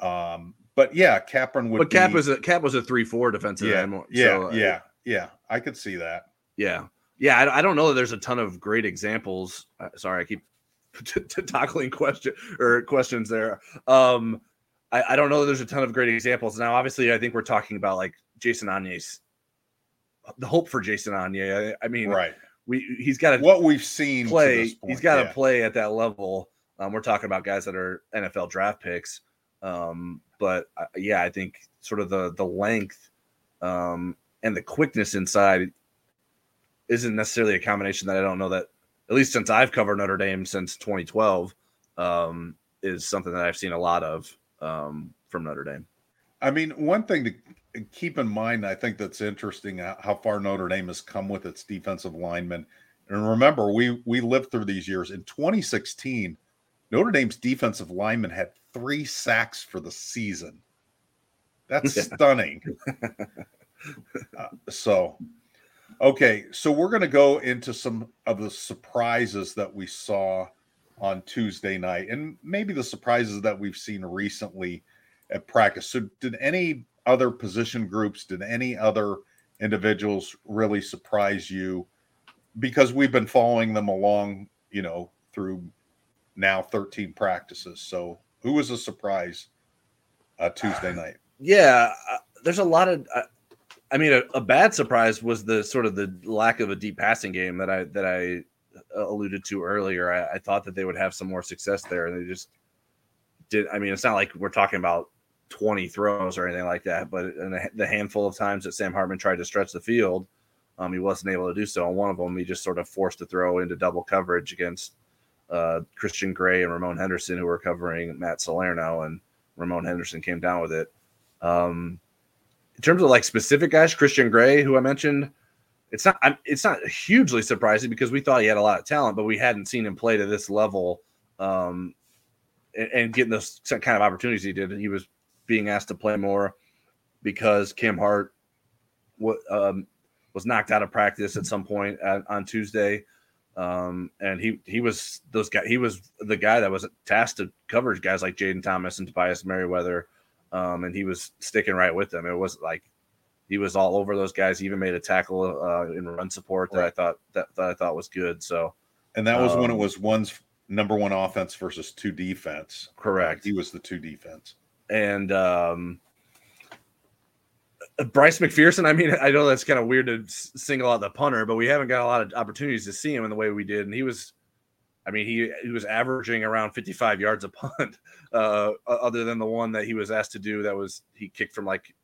Um, but yeah, Capron would but Cap be- was a Cap was a three four defensive yeah, end. yeah, so, uh, yeah, yeah. I could see that. yeah, yeah. I, I don't know that there's a ton of great examples. Uh, sorry, I keep (laughs) tackling question or questions there. Um, I, I don't know that there's a ton of great examples. Now, obviously, I think we're talking about like Jason Onye's the hope for Jason Onye. I, I mean, Right. we he's got to What we've seen play. this point, he's got to yeah. play at that level. Um, we're talking about guys that are NFL draft picks. Um, but uh, yeah, I think sort of the the length um, and the quickness inside isn't necessarily a combination that I don't know that at least since I've covered Notre Dame since 2012 um, is something that I've seen a lot of um, from Notre Dame. I mean, one thing to keep in mind, I think that's interesting uh, how far Notre Dame has come with its defensive linemen. And remember, we we lived through these years. In 2016, Notre Dame's defensive lineman had three sacks for the season. That's stunning. (laughs) Uh, so, okay, so we're going to go into some of the surprises that we saw on Tuesday night, and maybe the surprises that we've seen recently at practice. So, did any other position groups, did any other individuals really surprise you? Because we've been following them along, you know, through now 13 practices. So, who was a surprise uh, Tuesday (sighs) night? Yeah, uh, there's a lot of. Uh, I mean, a, a bad surprise was the sort of the lack of a deep passing game that I that I uh, alluded to earlier. I, I thought that they would have some more success there, and they just did. I mean, it's not like we're talking about 20 throws or anything like that, but in the, the handful of times that Sam Hartman tried to stretch the field, um, he wasn't able to do so. On one of them, he just sort of forced to throw into double coverage against uh, Christian Gray and Ramon Henderson, who were covering Matt Salerno, and Ramon Henderson came down with it. Um, in terms of like specific guys, Christian Gray, who I mentioned, it's not I'm, it's not hugely surprising because we thought he had a lot of talent, but we hadn't seen him play to this level um, and, and getting those kind of opportunities he did. He was being asked to play more because Cam Hart what um, was knocked out of practice at some point at, on Tuesday. Um, and he he was those guy he was the guy that was tasked to cover guys like Jayden Thomas and Tobias Merriweather. Um, and he was sticking right with them. It was like he was all over those guys. He even made a tackle uh, in run support that I thought that, that I thought was good. So And that was when it Um, was one's number one offense versus two defense. correct. He was the two defense. and um, Bryce McPherson. I mean, (laughs) I know that's kind of weird to single out the punter, but we haven't got a lot of opportunities to see him in the way we did. And he was, I mean, he he was averaging around 55 yards a punt, (laughs) uh, other than the one that he was asked to do. That was he kicked from like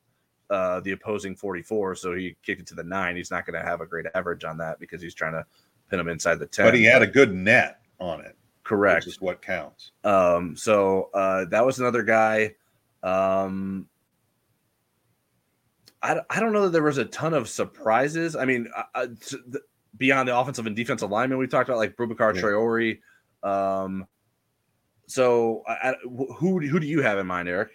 uh, the opposing 44, so he kicked it to the nine. He's not going to have a great average on that because he's trying to pin him inside the 10. But he had a good net on it, correct. which is what counts. Um, so uh, that was another guy. Um, I, I don't know that there was a ton of surprises. I mean, uh, uh, t- beyond the offensive and defensive linemen, we talked about like Boubacar Yeah. Traore. Um, so I, I, who who do you have in mind, Eric?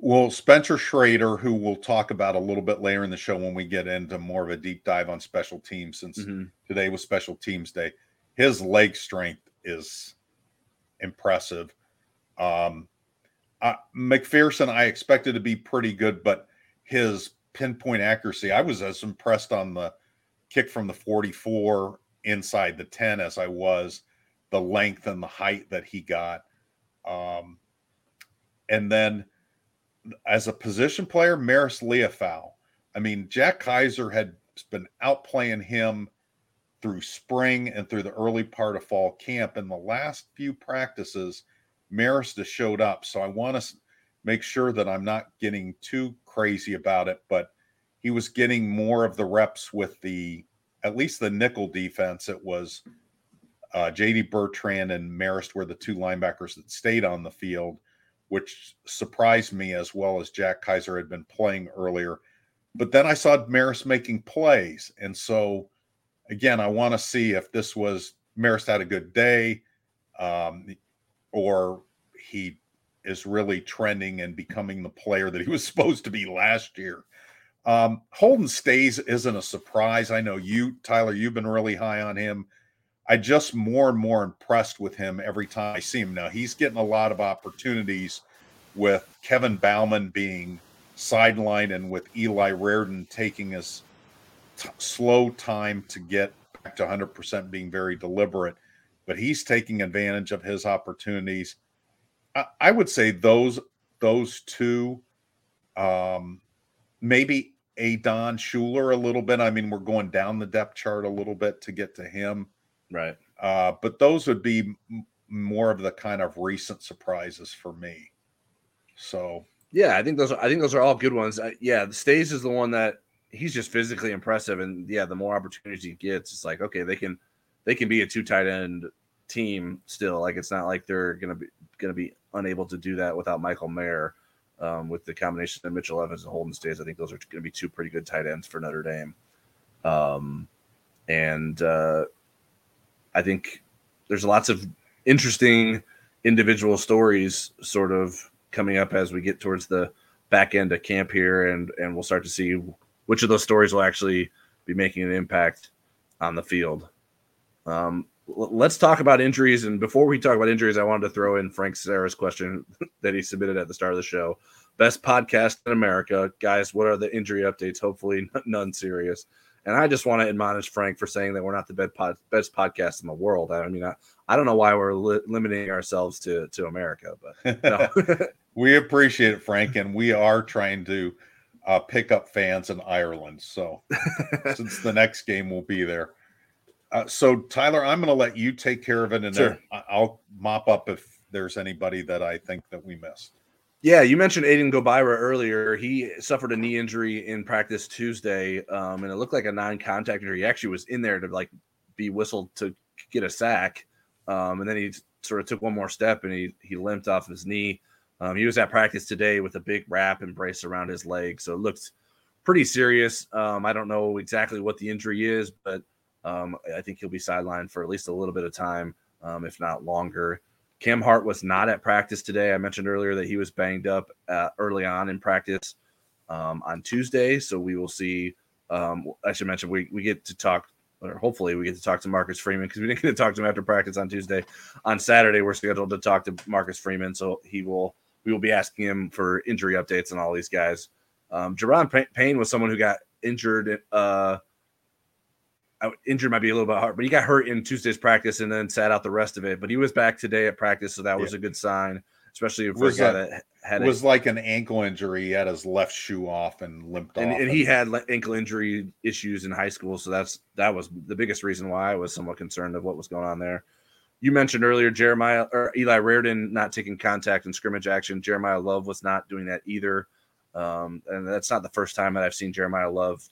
Well, Spencer Schrader, who we'll talk about a little bit later in the show when we get into more of a deep dive on special teams, since Mhm. today was special teams day, his leg strength is impressive. Um, uh, McPherson, I expected to be pretty good, but his pinpoint accuracy, I was as impressed on the kick from the 44 inside the 10 as I was the length and the height that he got. Um, and then as a position player, Marist Liufau. I mean, Jack Kaiser had been outplaying him through spring and through the early part of fall camp. In the last few practices, Maris just showed up. So I want to make sure that I'm not getting too crazy about it, but he was getting more of the reps with the at least the nickel defense. It was uh, JD Bertrand and Marist were the two linebackers that stayed on the field, which surprised me as well as Jack Kaiser had been playing earlier. But then I saw Marist making plays. And so, again, I want to see if this was Marist had a good day um, or he is really trending and becoming the player that he was (laughs) supposed to be last year. Um, Holden Staes isn't a surprise. I know you, Tyler, you've been really high on him. I just more and more impressed with him every time I see him. Now he's getting a lot of opportunities with Kevin Bauman being sidelined and with Eli Raridon taking his t- slow time to get back to 100% being very deliberate but he's taking advantage of his opportunities i, I would say those those two um maybe a don schuler a little bit i mean we're going down the depth chart a little bit to get to him right uh but those would be m- more of the kind of recent surprises for me so yeah, I think those. Are, I think those are all good ones. Uh, yeah, the Staes is the one that he's just physically impressive, and yeah, the more opportunities he gets, it's like okay, they can they can be a two tight end team still. Like it's not like they're gonna be gonna be unable to do that without Michael Mayer. Um, with the combination of Mitchell Evans and Holden Staes, I think those are going to be two pretty good tight ends for Notre Dame. Um, and uh, I think there's lots of interesting individual stories sort of coming up as we get towards the back end of camp here, and and we'll start to see which of those stories will actually be making an impact on the field. Um, let's talk about injuries. And before we talk about injuries, I wanted to throw in Frank Sarah's question (laughs) that he submitted at the start of the show. Best podcast in America, guys. What are the injury updates? Hopefully, none serious. And I just want to admonish Frank for saying that we're not the best, pod, best podcast in the world. I mean, I, I don't know why we're li- limiting ourselves to to America, but (laughs) no. (laughs) we appreciate it, Frank, and we are trying to uh, pick up fans in Ireland. So since the next game will be there. Uh, so Tyler, I'm going to let you take care of it, and sure. I'll mop up if there's anybody that I think that we missed. Yeah, you mentioned Aiden Gobaira earlier. He suffered a knee injury in practice Tuesday, um, and it looked like a non-contact injury. He actually was in there to like be whistled to get a sack, um, and then he sort of took one more step and he he limped off his knee. Um, he was at practice today with a big wrap and brace around his leg, so it looked pretty serious. Um, I don't know exactly what the injury is, but um, I think he'll be sidelined for at least a little bit of time, um, if not longer. Cam Hart was not at practice today. I mentioned earlier that he was banged up uh, early on in practice um, on Tuesday, so we will see. Um, I should mention we we get to talk, or hopefully we get to talk to Marcus Freeman because we didn't get to talk to him after practice on Tuesday. On Saturday, we're scheduled to talk to Marcus Freeman, so he will we will be asking him for injury updates and all these guys. Um, Jerron Payne was someone who got injured. Uh, injured might be a little bit hard, but he got hurt in Tuesday's practice and then sat out the rest of it. But he was back today at practice, so that was yeah. a good sign, especially for was a guy that had it was like an ankle injury. He had his left shoe off and limped and, off. And, he had ankle injury issues in high school, so that's that was the biggest reason why I was somewhat concerned of what was going on there. You mentioned earlier Jeremiah or Eli Raridon not taking contact in scrimmage action. Jeremiah Love was not doing that either. Um, and that's not the first time that I've seen Jeremiah Love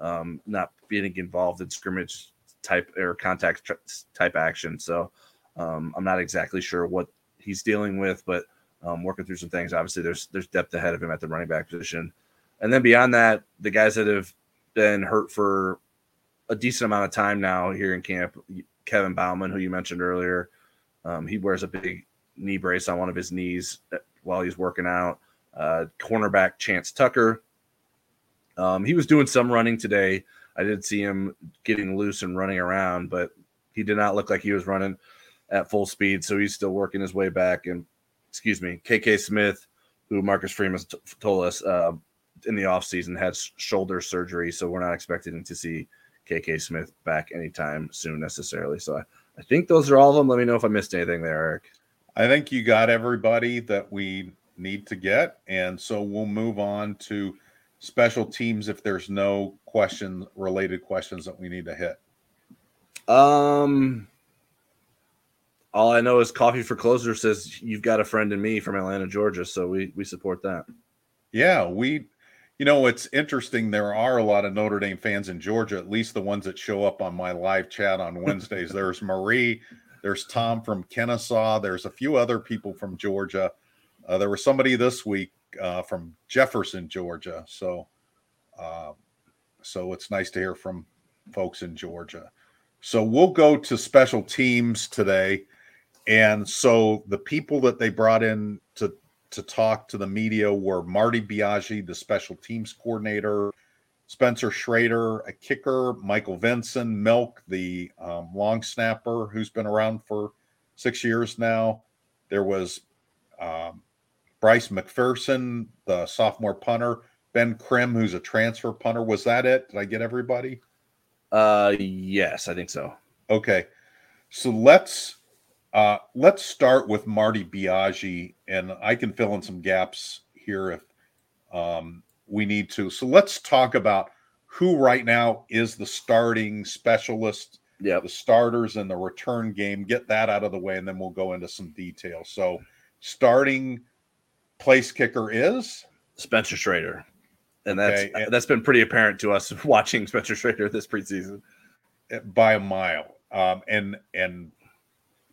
um, not being involved in scrimmage type or contact type action. So um, I'm not exactly sure what he's dealing with, but um, working through some things. Obviously, there's there's depth ahead of him at the running back position, and then beyond that, the guys that have been hurt for a decent amount of time now here in camp. Kevin Bauman, who you mentioned earlier, um, he wears a big knee brace on one of his knees uh, while he's working out. Uh, cornerback Chance Tucker, um, he was doing some running today. I did see him getting loose and running around, but he did not look like he was running at full speed. So he's still working his way back. And excuse me, KK Smith, who Marcus Freeman t- told us uh, in the offseason had shoulder surgery. So we're not expecting to see KK Smith back anytime soon necessarily. So I, I think those are all of them. Let me know if I missed anything there, Eric. I think you got everybody that we need to get. And so we'll move on to special teams if there's no question related questions that we need to hit? Um, all I know is Coffee for Closer says you've got a friend in me from Atlanta, Georgia, so we we support that. Yeah, we, You know, it's interesting. There are a lot of Notre Dame fans in Georgia, at least the ones that show up on my live chat on Wednesdays. (laughs) there's Marie, there's Tom from Kennesaw, there's a few other people from Georgia. Uh, there was somebody this week uh, from Jefferson, Georgia. So, uh, so it's nice to hear from folks in Georgia. So we'll go to special teams today, and so the people that they brought in to to talk to the media were Marty Biagi, the special teams coordinator, Spencer Schrader, a kicker, Michael Vinson, Milk, the um, long snapper who's been around for six years now. There was um, Bryce McPherson, the sophomore punter, Ben Krim, who's a transfer punter. Was that it? Did I get everybody? Uh, yes, I think so. Okay, so let's uh, let's start with Marty Biagi, and I can fill in some gaps here if um, we need to. So let's talk about who right now is the starting specialist, yeah, the starters in the return game. Get that out of the way, and then we'll go into some details. So, starting place kicker is Spencer Schrader, and that's okay. that's been pretty apparent to us (laughs) watching Spencer Schrader this preseason by a mile. Um, and and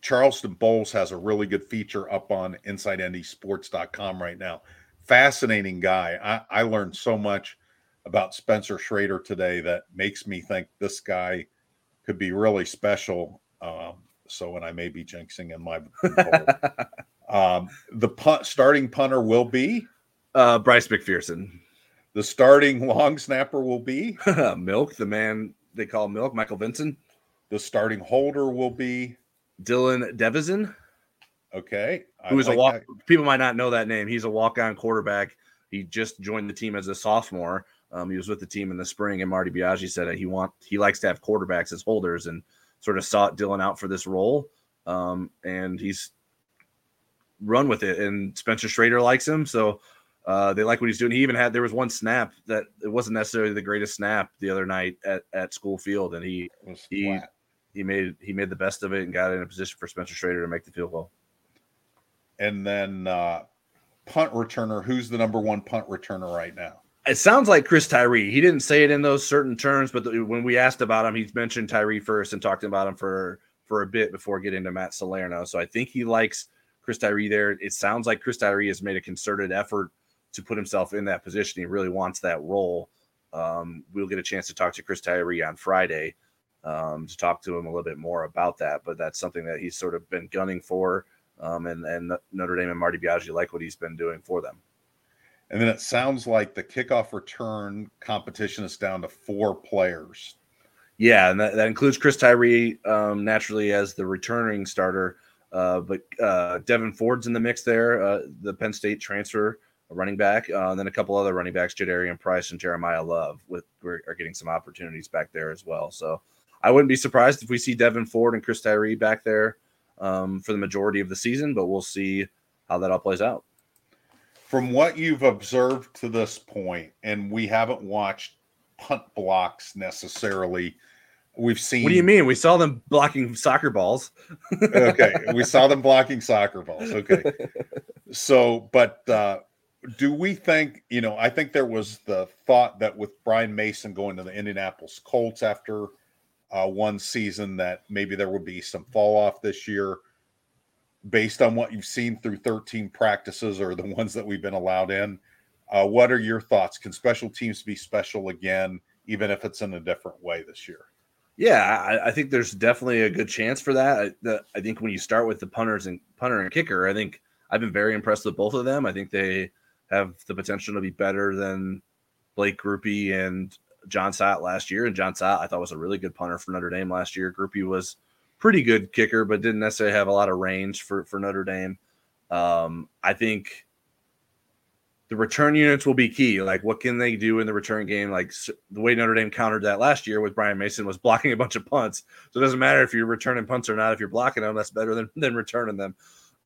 Charleston Bowles has a really good feature up on InsideNDSports.com right now. Fascinating guy. I, I learned so much about Spencer Schrader today that makes me think this guy could be really special. Um, so, and I may be jinxing in my (laughs) um, the punt starting punter will be uh, Bryce McPherson. The starting long snapper will be (laughs) Milk, the man they call Milk, Michael Vinson. The starting holder will be Dylan Devezin. Okay. Who is like a walk that. people might not know that name. He's a walk-on quarterback. He just joined the team as a sophomore. Um, he was with the team in the spring, and Marty Biagi said that he want he likes to have quarterbacks as holders and sort of sought Dylan out for this role. Um, and he's run with it. And Spencer Schrader likes him, so uh, they like what he's doing. He even had there was one snap that it wasn't necessarily the greatest snap the other night at, at school field, and he he flat he made he made the best of it and got in a position for Spencer Schrader to make the field goal. And then uh, punt returner, who's the number one punt returner right now? It sounds like Chris Tyree. He didn't say it in those certain terms, but the, when we asked about him, he mentioned Tyree first and talked about him for for a bit before getting to Matt Salerno. So I think he likes Chris Tyree there. It sounds like Chris Tyree has made a concerted effort to put himself in that position. He really wants that role. Um, we'll get a chance to talk to Chris Tyree on Friday um, to talk to him a little bit more about that. But that's something that he's sort of been gunning for. Um, and, and Notre Dame and Marty Biagi like what he's been doing for them. And then it sounds like the kickoff return competition is down to four players. Yeah, and that, that includes Chris Tyree um, naturally as the returning starter. Uh, but uh, Devyn Ford's in the mix there, uh, the Penn State transfer running back, uh, and then a couple other running backs, Jadarian Price and Jeremiah Love, with are getting some opportunities back there as well. So I wouldn't be surprised if we see Devyn Ford and Chris Tyree back there um, for the majority of the season, but we'll see how that all plays out. From what you've observed to this point, and we haven't watched punt blocks necessarily. We've seen. What do you mean? We saw them blocking soccer balls. (laughs) okay, we saw them blocking soccer balls. Okay, so but uh, do we think? You know, I think there was the thought that with Brian Mason going to the Indianapolis Colts after uh, one season that maybe there would be some fall off this year based on what you've seen through 13 practices or the ones that we've been allowed in. Uh, what are your thoughts? Can special teams be special again, even if it's in a different way this year? Yeah, I, I think there's definitely a good chance for that. I, the, I think when you start with the punters and punter and kicker, I think I've been very impressed with both of them. I think they have the potential to be better than Blake Grupe and Jon Sot last year, and Jon Sot I thought was a really good punter for Notre Dame last year. Grupe was pretty good kicker, but didn't necessarily have a lot of range for for Notre Dame. Um, I think the return units will be key. Like, what can they do in the return game? Like the way Notre Dame countered that last year with Brian Mason was blocking a bunch of punts. So it doesn't matter if you're returning punts or not. If you're blocking them, that's better than (laughs) than returning them.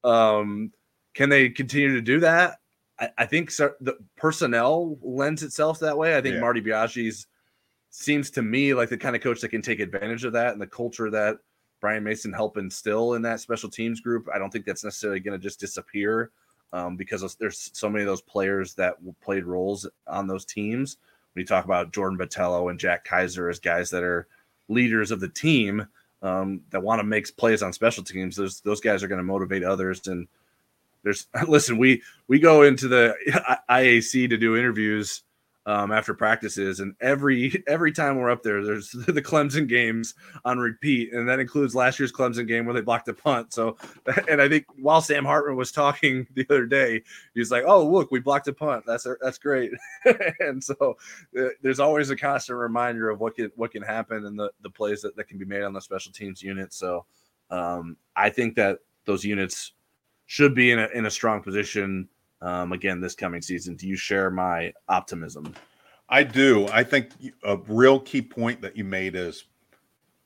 Um, can they continue to do that? I, I think so, the personnel lends itself that way. I think yeah. Marty Biagi's seems to me like the kind of coach that can take advantage of that and the culture that Brian Mason helped instill in that special teams group. I don't think that's necessarily going to just disappear um, because there's so many of those players that played roles on those teams. When you talk about Jordan Botelho and Jack Kaiser as guys that are leaders of the team um, that want to make plays on special teams, those those guys are going to motivate others. And there's (laughs) listen, we we go into the IAC to do interviews um, after practices, and every (laughs) every time we're up there, there's (laughs) the Clemson games on repeat, and that includes last year's Clemson game where they blocked a punt. So, (laughs) and I think while Sam Hartman was talking the other day, he's like, "Oh, look, we blocked a punt. That's that's great." and so, uh, there's always a constant reminder of what can what can happen and the the plays that, that can be made on the special teams unit. So, um, I think that those units should be in a in a strong position um, again this coming season. Do you share my optimism? I do. I think a real key point that you made is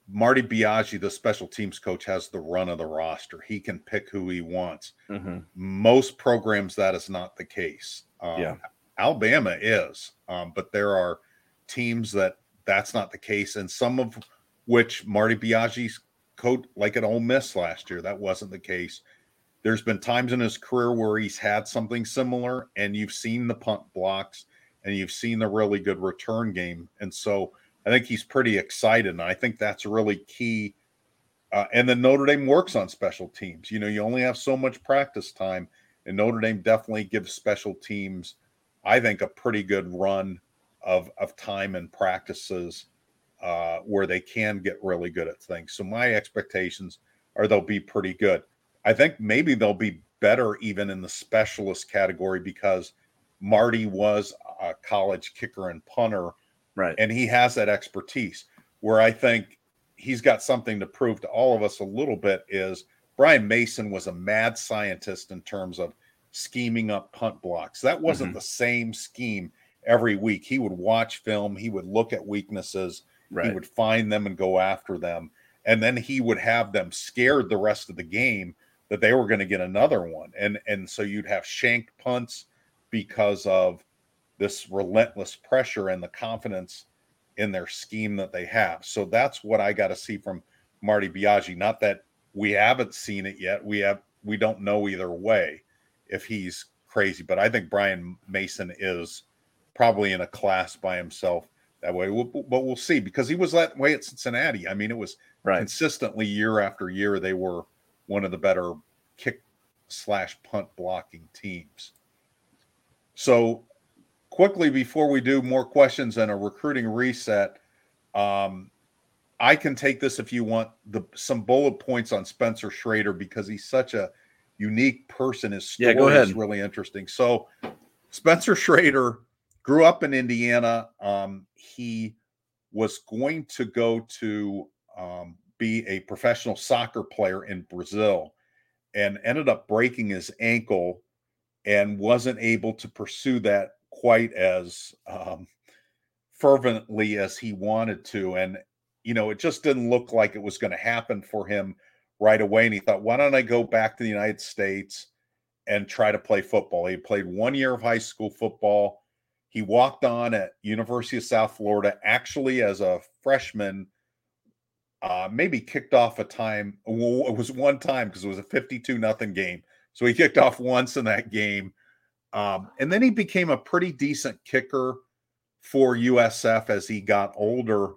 Marty Biagi, the special teams coach, has the run of the roster. He can pick who he wants. Mm-hmm. Most programs, that is not the case. Um, yeah. Alabama is, um, but there are teams that that's not the case, and some of which Marty Biagi's coach, like at Ole Miss last year, that wasn't the case there's been times in his career where he's had something similar, and you've seen the punt blocks and you've seen the really good return game. And so I think he's pretty excited. And I think that's really key. Uh, and then Notre Dame works on special teams. You know, you only have so much practice time, and Notre Dame definitely gives special teams, I think, a pretty good run of of time and practices uh, where they can get really good at things. So my expectations are they'll be pretty good. I think maybe they'll be better even in the specialist category because Marty was a college kicker and punter. Right. And he has that expertise where I think he's got something to prove to all of us a little bit is Brian Mason was a mad scientist in terms of scheming up punt blocks. That wasn't mm-hmm. the same scheme every week. He would watch film, he would look at weaknesses, right. he would find them and go after them. And then he would have them scared the rest of the game that they were going to get another one. And and so you'd have shanked punts because of this relentless pressure and the confidence in their scheme that they have. So that's what I got to see from Marty Biagi. Not that we haven't seen it yet. We have we don't know either way if he's crazy, but I think Brian Mason is probably in a class by himself that way. We'll, but we'll see because he was that way at Cincinnati. I mean, it was right. consistently year after year they were one of the better kick slash punt blocking teams. So, quickly before we do more questions and a recruiting reset, um, I can take this if you want the some bullet points on Spencer Schrader because he's such a unique person. His story yeah, go ahead. is really interesting. So, Spencer Schrader grew up in Indiana. Um, he was going to go to um, be a professional soccer player in Brazil and ended up breaking his ankle and wasn't able to pursue that quite as um, fervently as he wanted to. And, you know, it just didn't look like it was going to happen for him right away. And he thought, why don't I go back to the United States and try to play football? He played one year of high school football. He walked on at University of South Florida actually as a freshman uh, maybe kicked off a time. It was one time because it was a 52 nothing game. So he kicked off once in that game. Um, and then he became a pretty decent kicker for USF as he got older.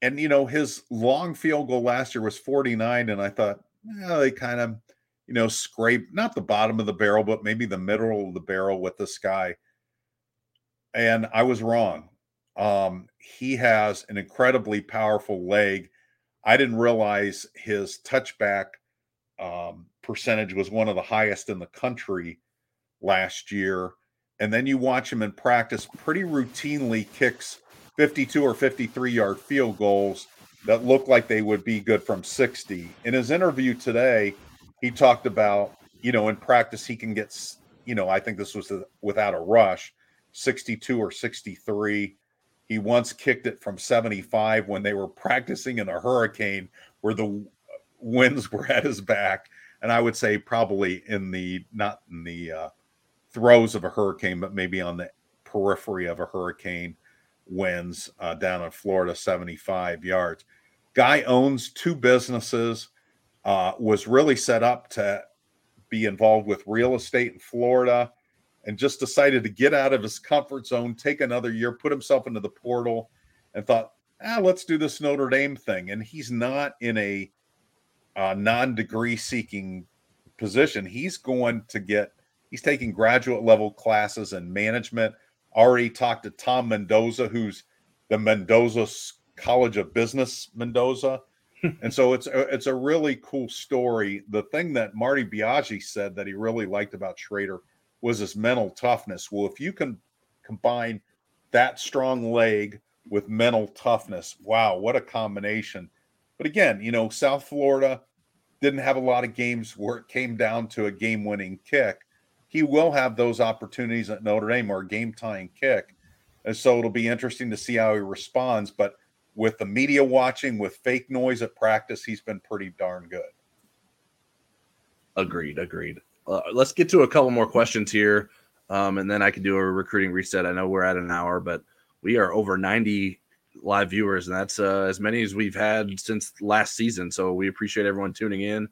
And, you know, his long field goal last year was 49. And I thought, they kind of, you know, scrape not the bottom of the barrel, but maybe the middle of the barrel with this guy. And I was wrong. Um, he has an incredibly powerful leg I didn't realize his touchback um, percentage was one of the highest in the country last year. And then you watch him in practice, pretty routinely kicks 52 or 53 yard field goals that look like they would be good from 60. In his interview today, he talked about, you know, in practice, he can get, you know, I think this was without a rush, 62 or 63. He once kicked it from 75 when they were practicing in a hurricane where the winds were at his back. And I would say probably in the, not in the uh, throes of a hurricane, but maybe on the periphery of a hurricane winds uh, down in Florida, 75 yards. Guy owns two businesses, uh, was really set up to be involved with real estate in Florida and just decided to get out of his comfort zone, take another year, put himself into the portal, and thought, ah, let's do this Notre Dame thing. And he's not in a uh, non degree seeking position. He's going to get, he's taking graduate level classes in management. Already talked to Tom Mendoza, who's the Mendoza College of Business Mendoza. (laughs) and so it's a, it's a really cool story. The thing that Marty Biagi said that he really liked about Schrader was his mental toughness. Well, if you can combine that strong leg with mental toughness, wow, what a combination. But again, you know, South Florida didn't have a lot of games where it came down to a game winning kick. He will have those opportunities at Notre Dame or a game tying kick. And so it'll be interesting to see how he responds. But with the media watching, with fake noise at practice, he's been pretty darn good. Agreed. Agreed. Uh, let's get to a couple more questions here, um, and then I can do a recruiting reset. I know we're at an hour, but we are over 90 live viewers, and that's uh, as many as we've had since last season. So we appreciate everyone tuning in,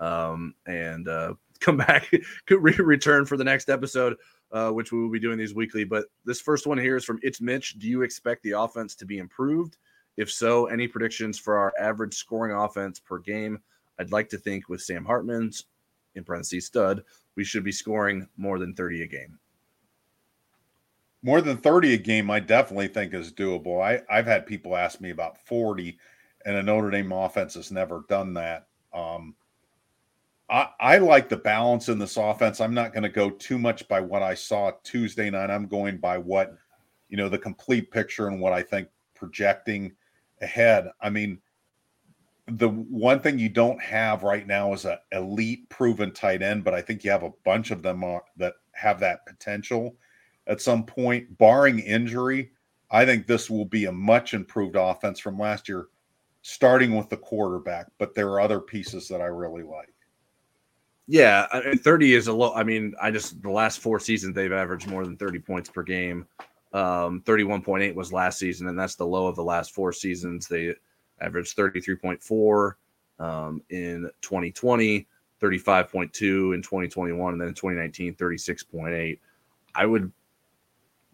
um, and uh, (laughs) come back, (laughs) return for the next episode, uh, which we will be doing these weekly. But this first one here is from It's Mitch. Do you expect the offense to be improved? If so, any predictions for our average scoring offense per game? I'd like to think with Sam Hartman's in parentheses stud, we should be scoring more than 30 a game. More than 30 a game, I definitely think is doable. I, I've had people ask me about 40, and a Notre Dame offense has never done that. Um, I, I like the balance in this offense. I'm not going to go too much by what I saw Tuesday night. I'm going by what, you know, the complete picture and what I think projecting ahead. I mean, the one thing you don't have right now is a elite proven tight end, but I think you have a bunch of them that have that potential at some point, barring injury. I think this will be a much improved offense from last year, starting with the quarterback. But there are other pieces that I really like. Yeah, I mean, 30 is a low. I mean, I just the last four seasons they've averaged more than 30 points per game. Um, 31.8 was last season, and that's the low of the last four seasons. They averaged 33.4 um, in 2020, 35.2 in 2021, and then in 2019, 36.8. I would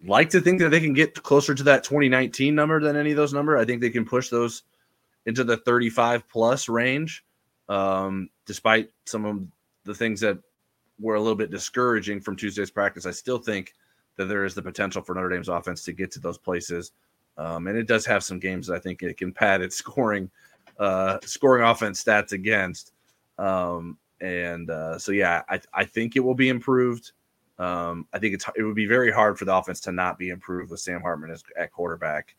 like to think that they can get closer to that 2019 number than any of those numbers. I think they can push those into the 35 plus range, um, despite some of the things that were a little bit discouraging from Tuesday's practice. I still think that there is the potential for Notre Dame's offense to get to those places. Um, and it does have some games that I think it can pad its (laughs) scoring, uh, scoring offense stats against. Um, and uh, so, yeah, I, I think it will be improved. Um, I think it's it would be very hard for the offense to not be improved with Sam Hartman as, at quarterback,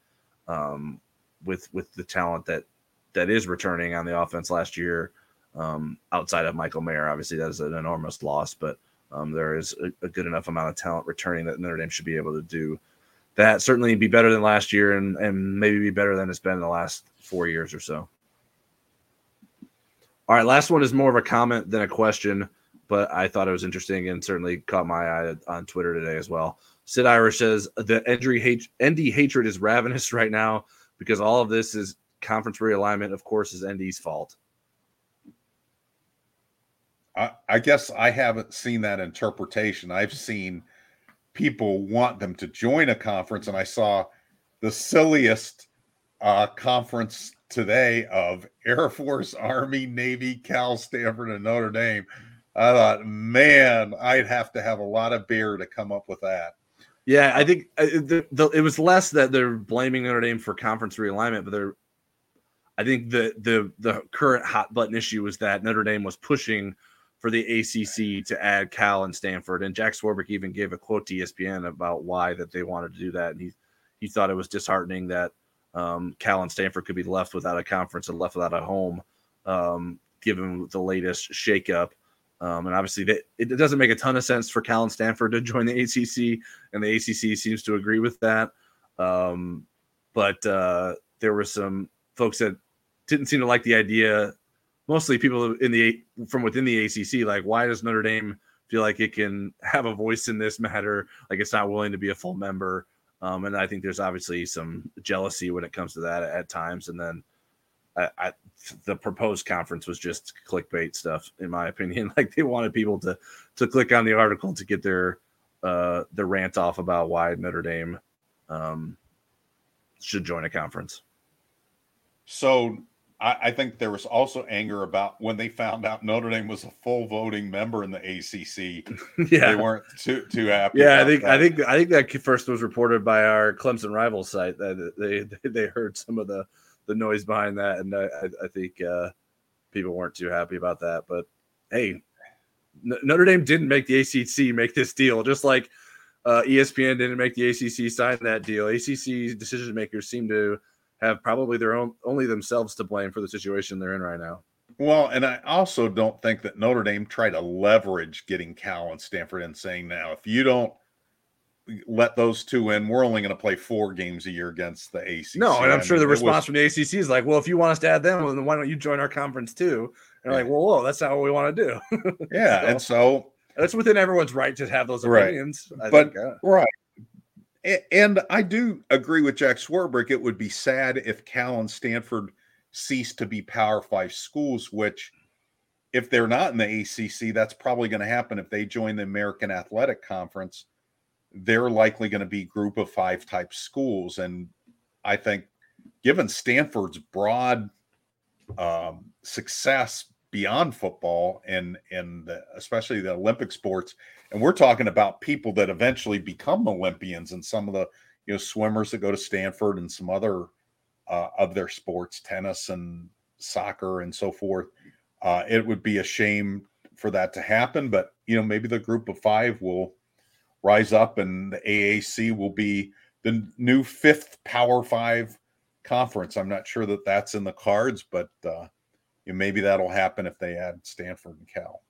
um, with with the talent that that is returning on the offense last year. Um, outside of Michael Mayer, obviously that is an enormous loss, but um, there is a, a, good enough amount of talent returning that Notre Dame should be able to do that certainly be better than last year and, and maybe be better than it's been in the last four years or so. All right, last one is more of a comment than a question, but I thought it was interesting and certainly caught my eye on Twitter today as well. Sid Irish says the ND, hate, ND hatred is ravenous (laughs) right now because all of this is conference realignment, of course, is ND's fault. I, I guess I haven't seen that interpretation. I've seen – people want them to join a conference. And I saw the silliest uh, conference today of Air Force, (laughs) Army, Navy, Cal, Stanford, and Notre Dame. I thought, man, I'd have to have a lot of beer to come up with that. Yeah, I think uh, the, the, it was less that they're blaming Notre Dame for conference realignment, but they're. I think the the the current hot button issue was that Notre Dame was pushing for the ACC to add Cal and Stanford. And Jack Swarbrick even gave a quote to ESPN about why that they wanted to do that, and he he thought it was disheartening that um, Cal and Stanford could be left without a conference and left without a home, um, given the latest shakeup. Um, and obviously, it, it doesn't make a ton of sense for Cal and Stanford to (laughs) join the ACC, and the ACC seems to agree with that. Um, but uh, there were some folks that didn't seem to like the idea mostly people in the from within the ACC. Like, why does Notre Dame feel like it can have a voice in this matter? Like, it's not willing to be a full member. Um, and I think there's obviously some jealousy when it comes to that at, times. And then I, I, the proposed conference was just clickbait stuff, in my (laughs) opinion. Like they wanted people to to click on the article to get their uh, their rant off about why Notre Dame um, should join a conference. So I, I, think there was also anger about when they found out Notre Dame was a full voting member in the ACC. (laughs) yeah, they weren't too too happy. Yeah, I think that. I think I think that first was reported by our Clemson rival site that they (laughs) they heard some of the the noise behind that, and I, I think uh, people weren't too happy about that. But hey, Notre Dame didn't make the ACC make this deal, just like uh, ESPN didn't make the ACC sign that deal. ACC decision makers seem to have probably their own only themselves to blame for the situation they're in right now. Well, and I also don't think that Notre Dame tried to leverage getting Cal and Stanford and saying now if you don't let those two in, we're only going to play four games a year against the ACC. No, and I'm sure the response was, from the ACC is like, well, if you want us to add them, well, then why don't you join our conference too? And yeah. like, well, whoa, that's not what we want to do. yeah, (laughs) so, and so that's within everyone's right to have those opinions. Right. but think, uh, right, and I do agree with Jack Swarbrick. It would be sad if Cal and Stanford ceased to be Power Five schools, which, if they're not in the ACC, that's probably going to happen if they join the American Athletic Conference. They're likely going to be Group of Five type schools, and I think, given Stanford's broad um, success beyond football and and especially the Olympic sports, and we're talking about people that eventually become Olympians and some of the you know swimmers that go to Stanford and some other uh, of their sports, tennis and soccer and so forth. Uh, it would be a shame for that to happen, but you know maybe the group of five will rise up and the AAC will be the new fifth Power Five conference. I'm not sure that that's in the cards, but uh, you know, maybe that'll happen if they add Stanford and Cal.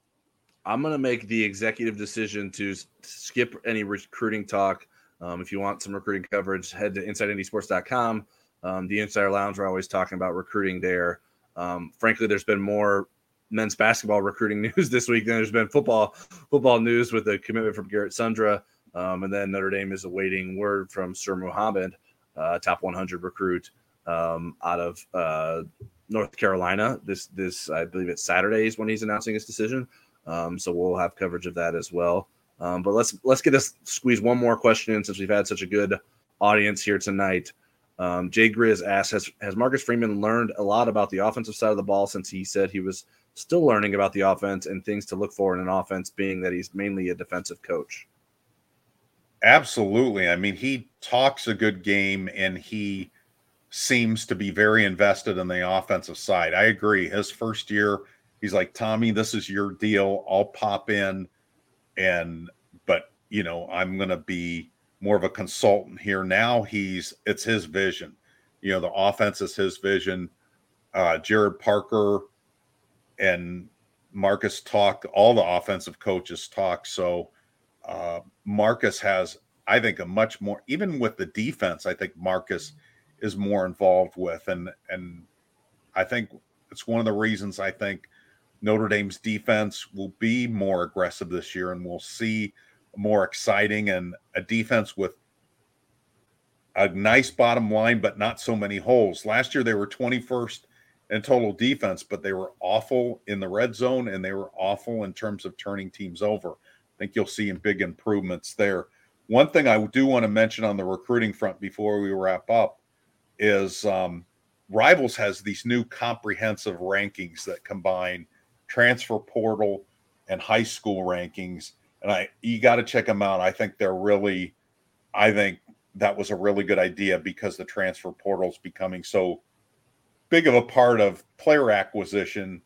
I'm going to make the executive decision to skip any recruiting talk. Um, if you want some recruiting coverage, head to InsideNDSports.com. Um, the Insider Lounge, we're always talking about recruiting there. Um, frankly, there's been more men's basketball recruiting (laughs) news this week than there's been football football news with the commitment from Garrett Sundra. Um, and then Notre Dame is awaiting word from Sir Mohammed, uh, top 100 recruit um, out of uh, North Carolina. This this I believe it's Saturdays when he's announcing his decision. Um, so we'll have coverage of that as well. Um, but let's let's get us squeeze one more question in since we've had such a good audience here tonight. Um, Jay Grizz asks, has, has Marcus Freeman learned a lot about the offensive side of the ball since he said he was still learning about the offense and things to look for in an offense, being that he's mainly a defensive coach? Absolutely. I mean, he talks a good game and he seems to be very invested in the offensive side. I agree. His first year, he's like, Tommy, this is your deal. I'll pop in and but you know, I'm gonna be more of a consultant here. Now he's it's his vision. You know, the offense is his vision. Uh Gerad Parker and Marcus talk, all the offensive coaches talk. So uh Marcus has, I think, a much more even with the defense, I think Marcus is more involved with. And and I think it's one of the reasons I think Notre Dame's defense will be more aggressive this year, and we'll see more exciting and a defense with a nice bottom line, but not so many holes. Last year they were 21st in total defense, but they were awful in the red zone and they were awful in terms of turning teams over. I think you'll see big improvements there. One thing I do want to mention on the recruiting front before we wrap up is um, Rivals has these new comprehensive rankings that combine transfer portal and high school rankings and i you got to check them out i think they're really i think that was a really good idea because the transfer portal is becoming so big of a part of player acquisition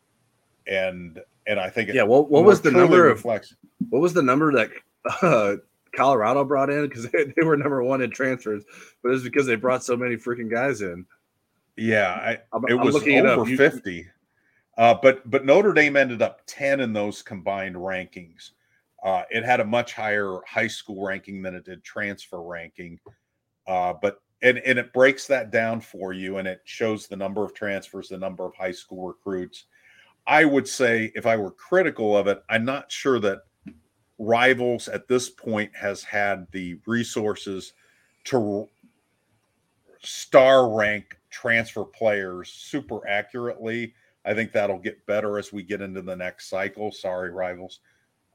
and and i think yeah well what was the number reflects. of what was the number that (laughs) uh, colorado brought in because (laughs) they, they, were number one in transfers but it's because they brought so many freaking guys in yeah I, it I'm was over it 50 uh, but but Notre Dame ended up 10 in those combined rankings. Uh, it had a much higher high school ranking than it did transfer ranking. Uh, but and, and it breaks that down for you and it shows the number of transfers, the number of high school recruits. I would say if I were critical of it, I'm not sure that rivals at this point has had the resources to star rank transfer players super accurately. I think that'll get better as we get into the next cycle. Sorry, rivals.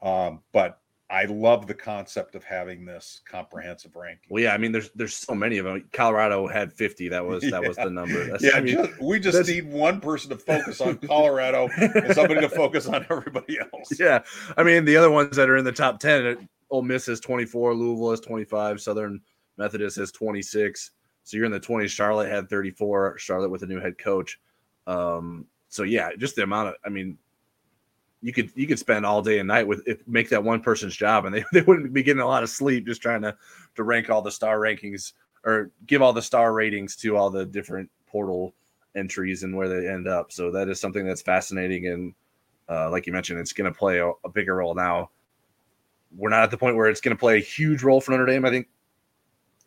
Um, but I love the concept of having this comprehensive ranking. Well, yeah, I mean, there's there's so many of them. Colorado had 50. That was that yeah. was the number. That's, yeah, I mean, just, we just need one person to focus on Colorado and somebody to focus on everybody else. (laughs) Yeah, I mean, the other ones that are in the top 10, Ole Miss is 24, Louisville is 25, Southern Methodist is 26. So you're in the 20s. Charlotte had 34. Charlotte with a new head coach. Um, so yeah, just the amount of, I mean, you could you could spend all day and night with if make that one person's job and they, (laughs) they wouldn't be getting a lot of sleep just trying to to rank all the star rankings or give all the star ratings to all the different portal entries and where they end up. So that is something that's fascinating and uh, like you mentioned it's going to play a, a, bigger role now. We're not at the point where it's going to play a huge role for notre dame. I think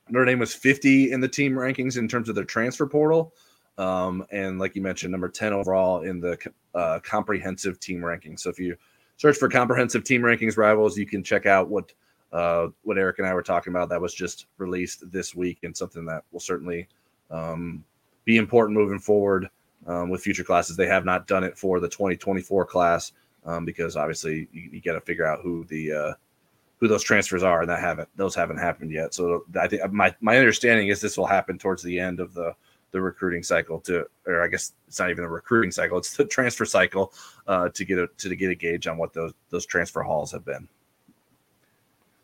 notre dame was 50 in the team rankings in terms of their transfer portal um, and like you mentioned, number 10 overall in the uh, comprehensive team rankings. So if you search for comprehensive team rankings rivals, you can check out what uh, what Eric and I were talking about. That was just released this week and something that will certainly um, be important moving forward um, with future classes. They have not done it for the 2024 class um, because obviously you, you got to figure out who the uh, who those transfers are, and that haven't those haven't happened yet. So I think my my understanding is this will happen towards the end of the the recruiting cycle to, or I guess it's not even the recruiting cycle; it's the transfer cycle uh, to get a to get a gauge on what those those transfer hauls have been.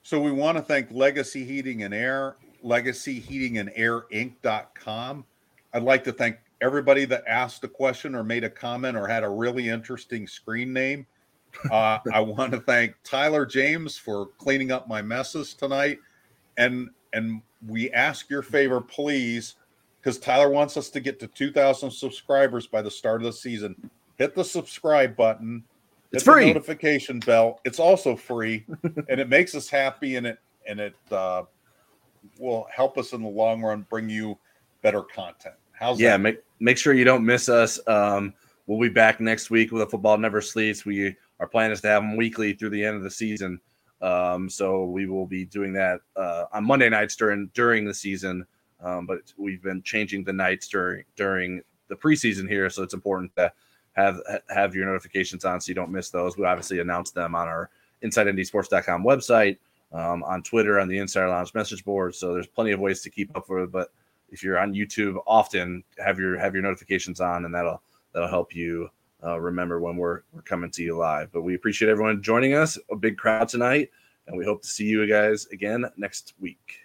So we want to thank Legacy Heating and Air, Legacy Heating and Air Inc.com. I'd like to thank everybody that asked a question or made a comment or had a really interesting screen name. Uh, I want to thank Tyler James for cleaning up my messes tonight, and and we ask your favor, please because Tyler wants us to get to 2,000 subscribers by the start of the season. Hit the subscribe button. It's free. notification bell. It's also free, (laughs) and it makes us happy, and it and it uh, will help us in the long run bring you better content. How's yeah? That? Make make sure you don't miss us. Um, we'll be back next week with a football never sleeps. We our plan is to have them weekly through the end of the season. Um, so we will be doing that uh, on Monday nights during during the season. Um, but we've been changing the nights during during the preseason here, so it's important to have have your notifications on so you don't miss those. We obviously announce them on our InsideNDSports.com website, um, on Twitter, on the Insider Lounge message board. So there's plenty of ways to keep up with it. But if you're on YouTube often, have your have your notifications on, and that'll that'll help you uh, remember when we're we're coming to you live. But we appreciate everyone joining us. A big crowd tonight, and we hope to see you guys again next week.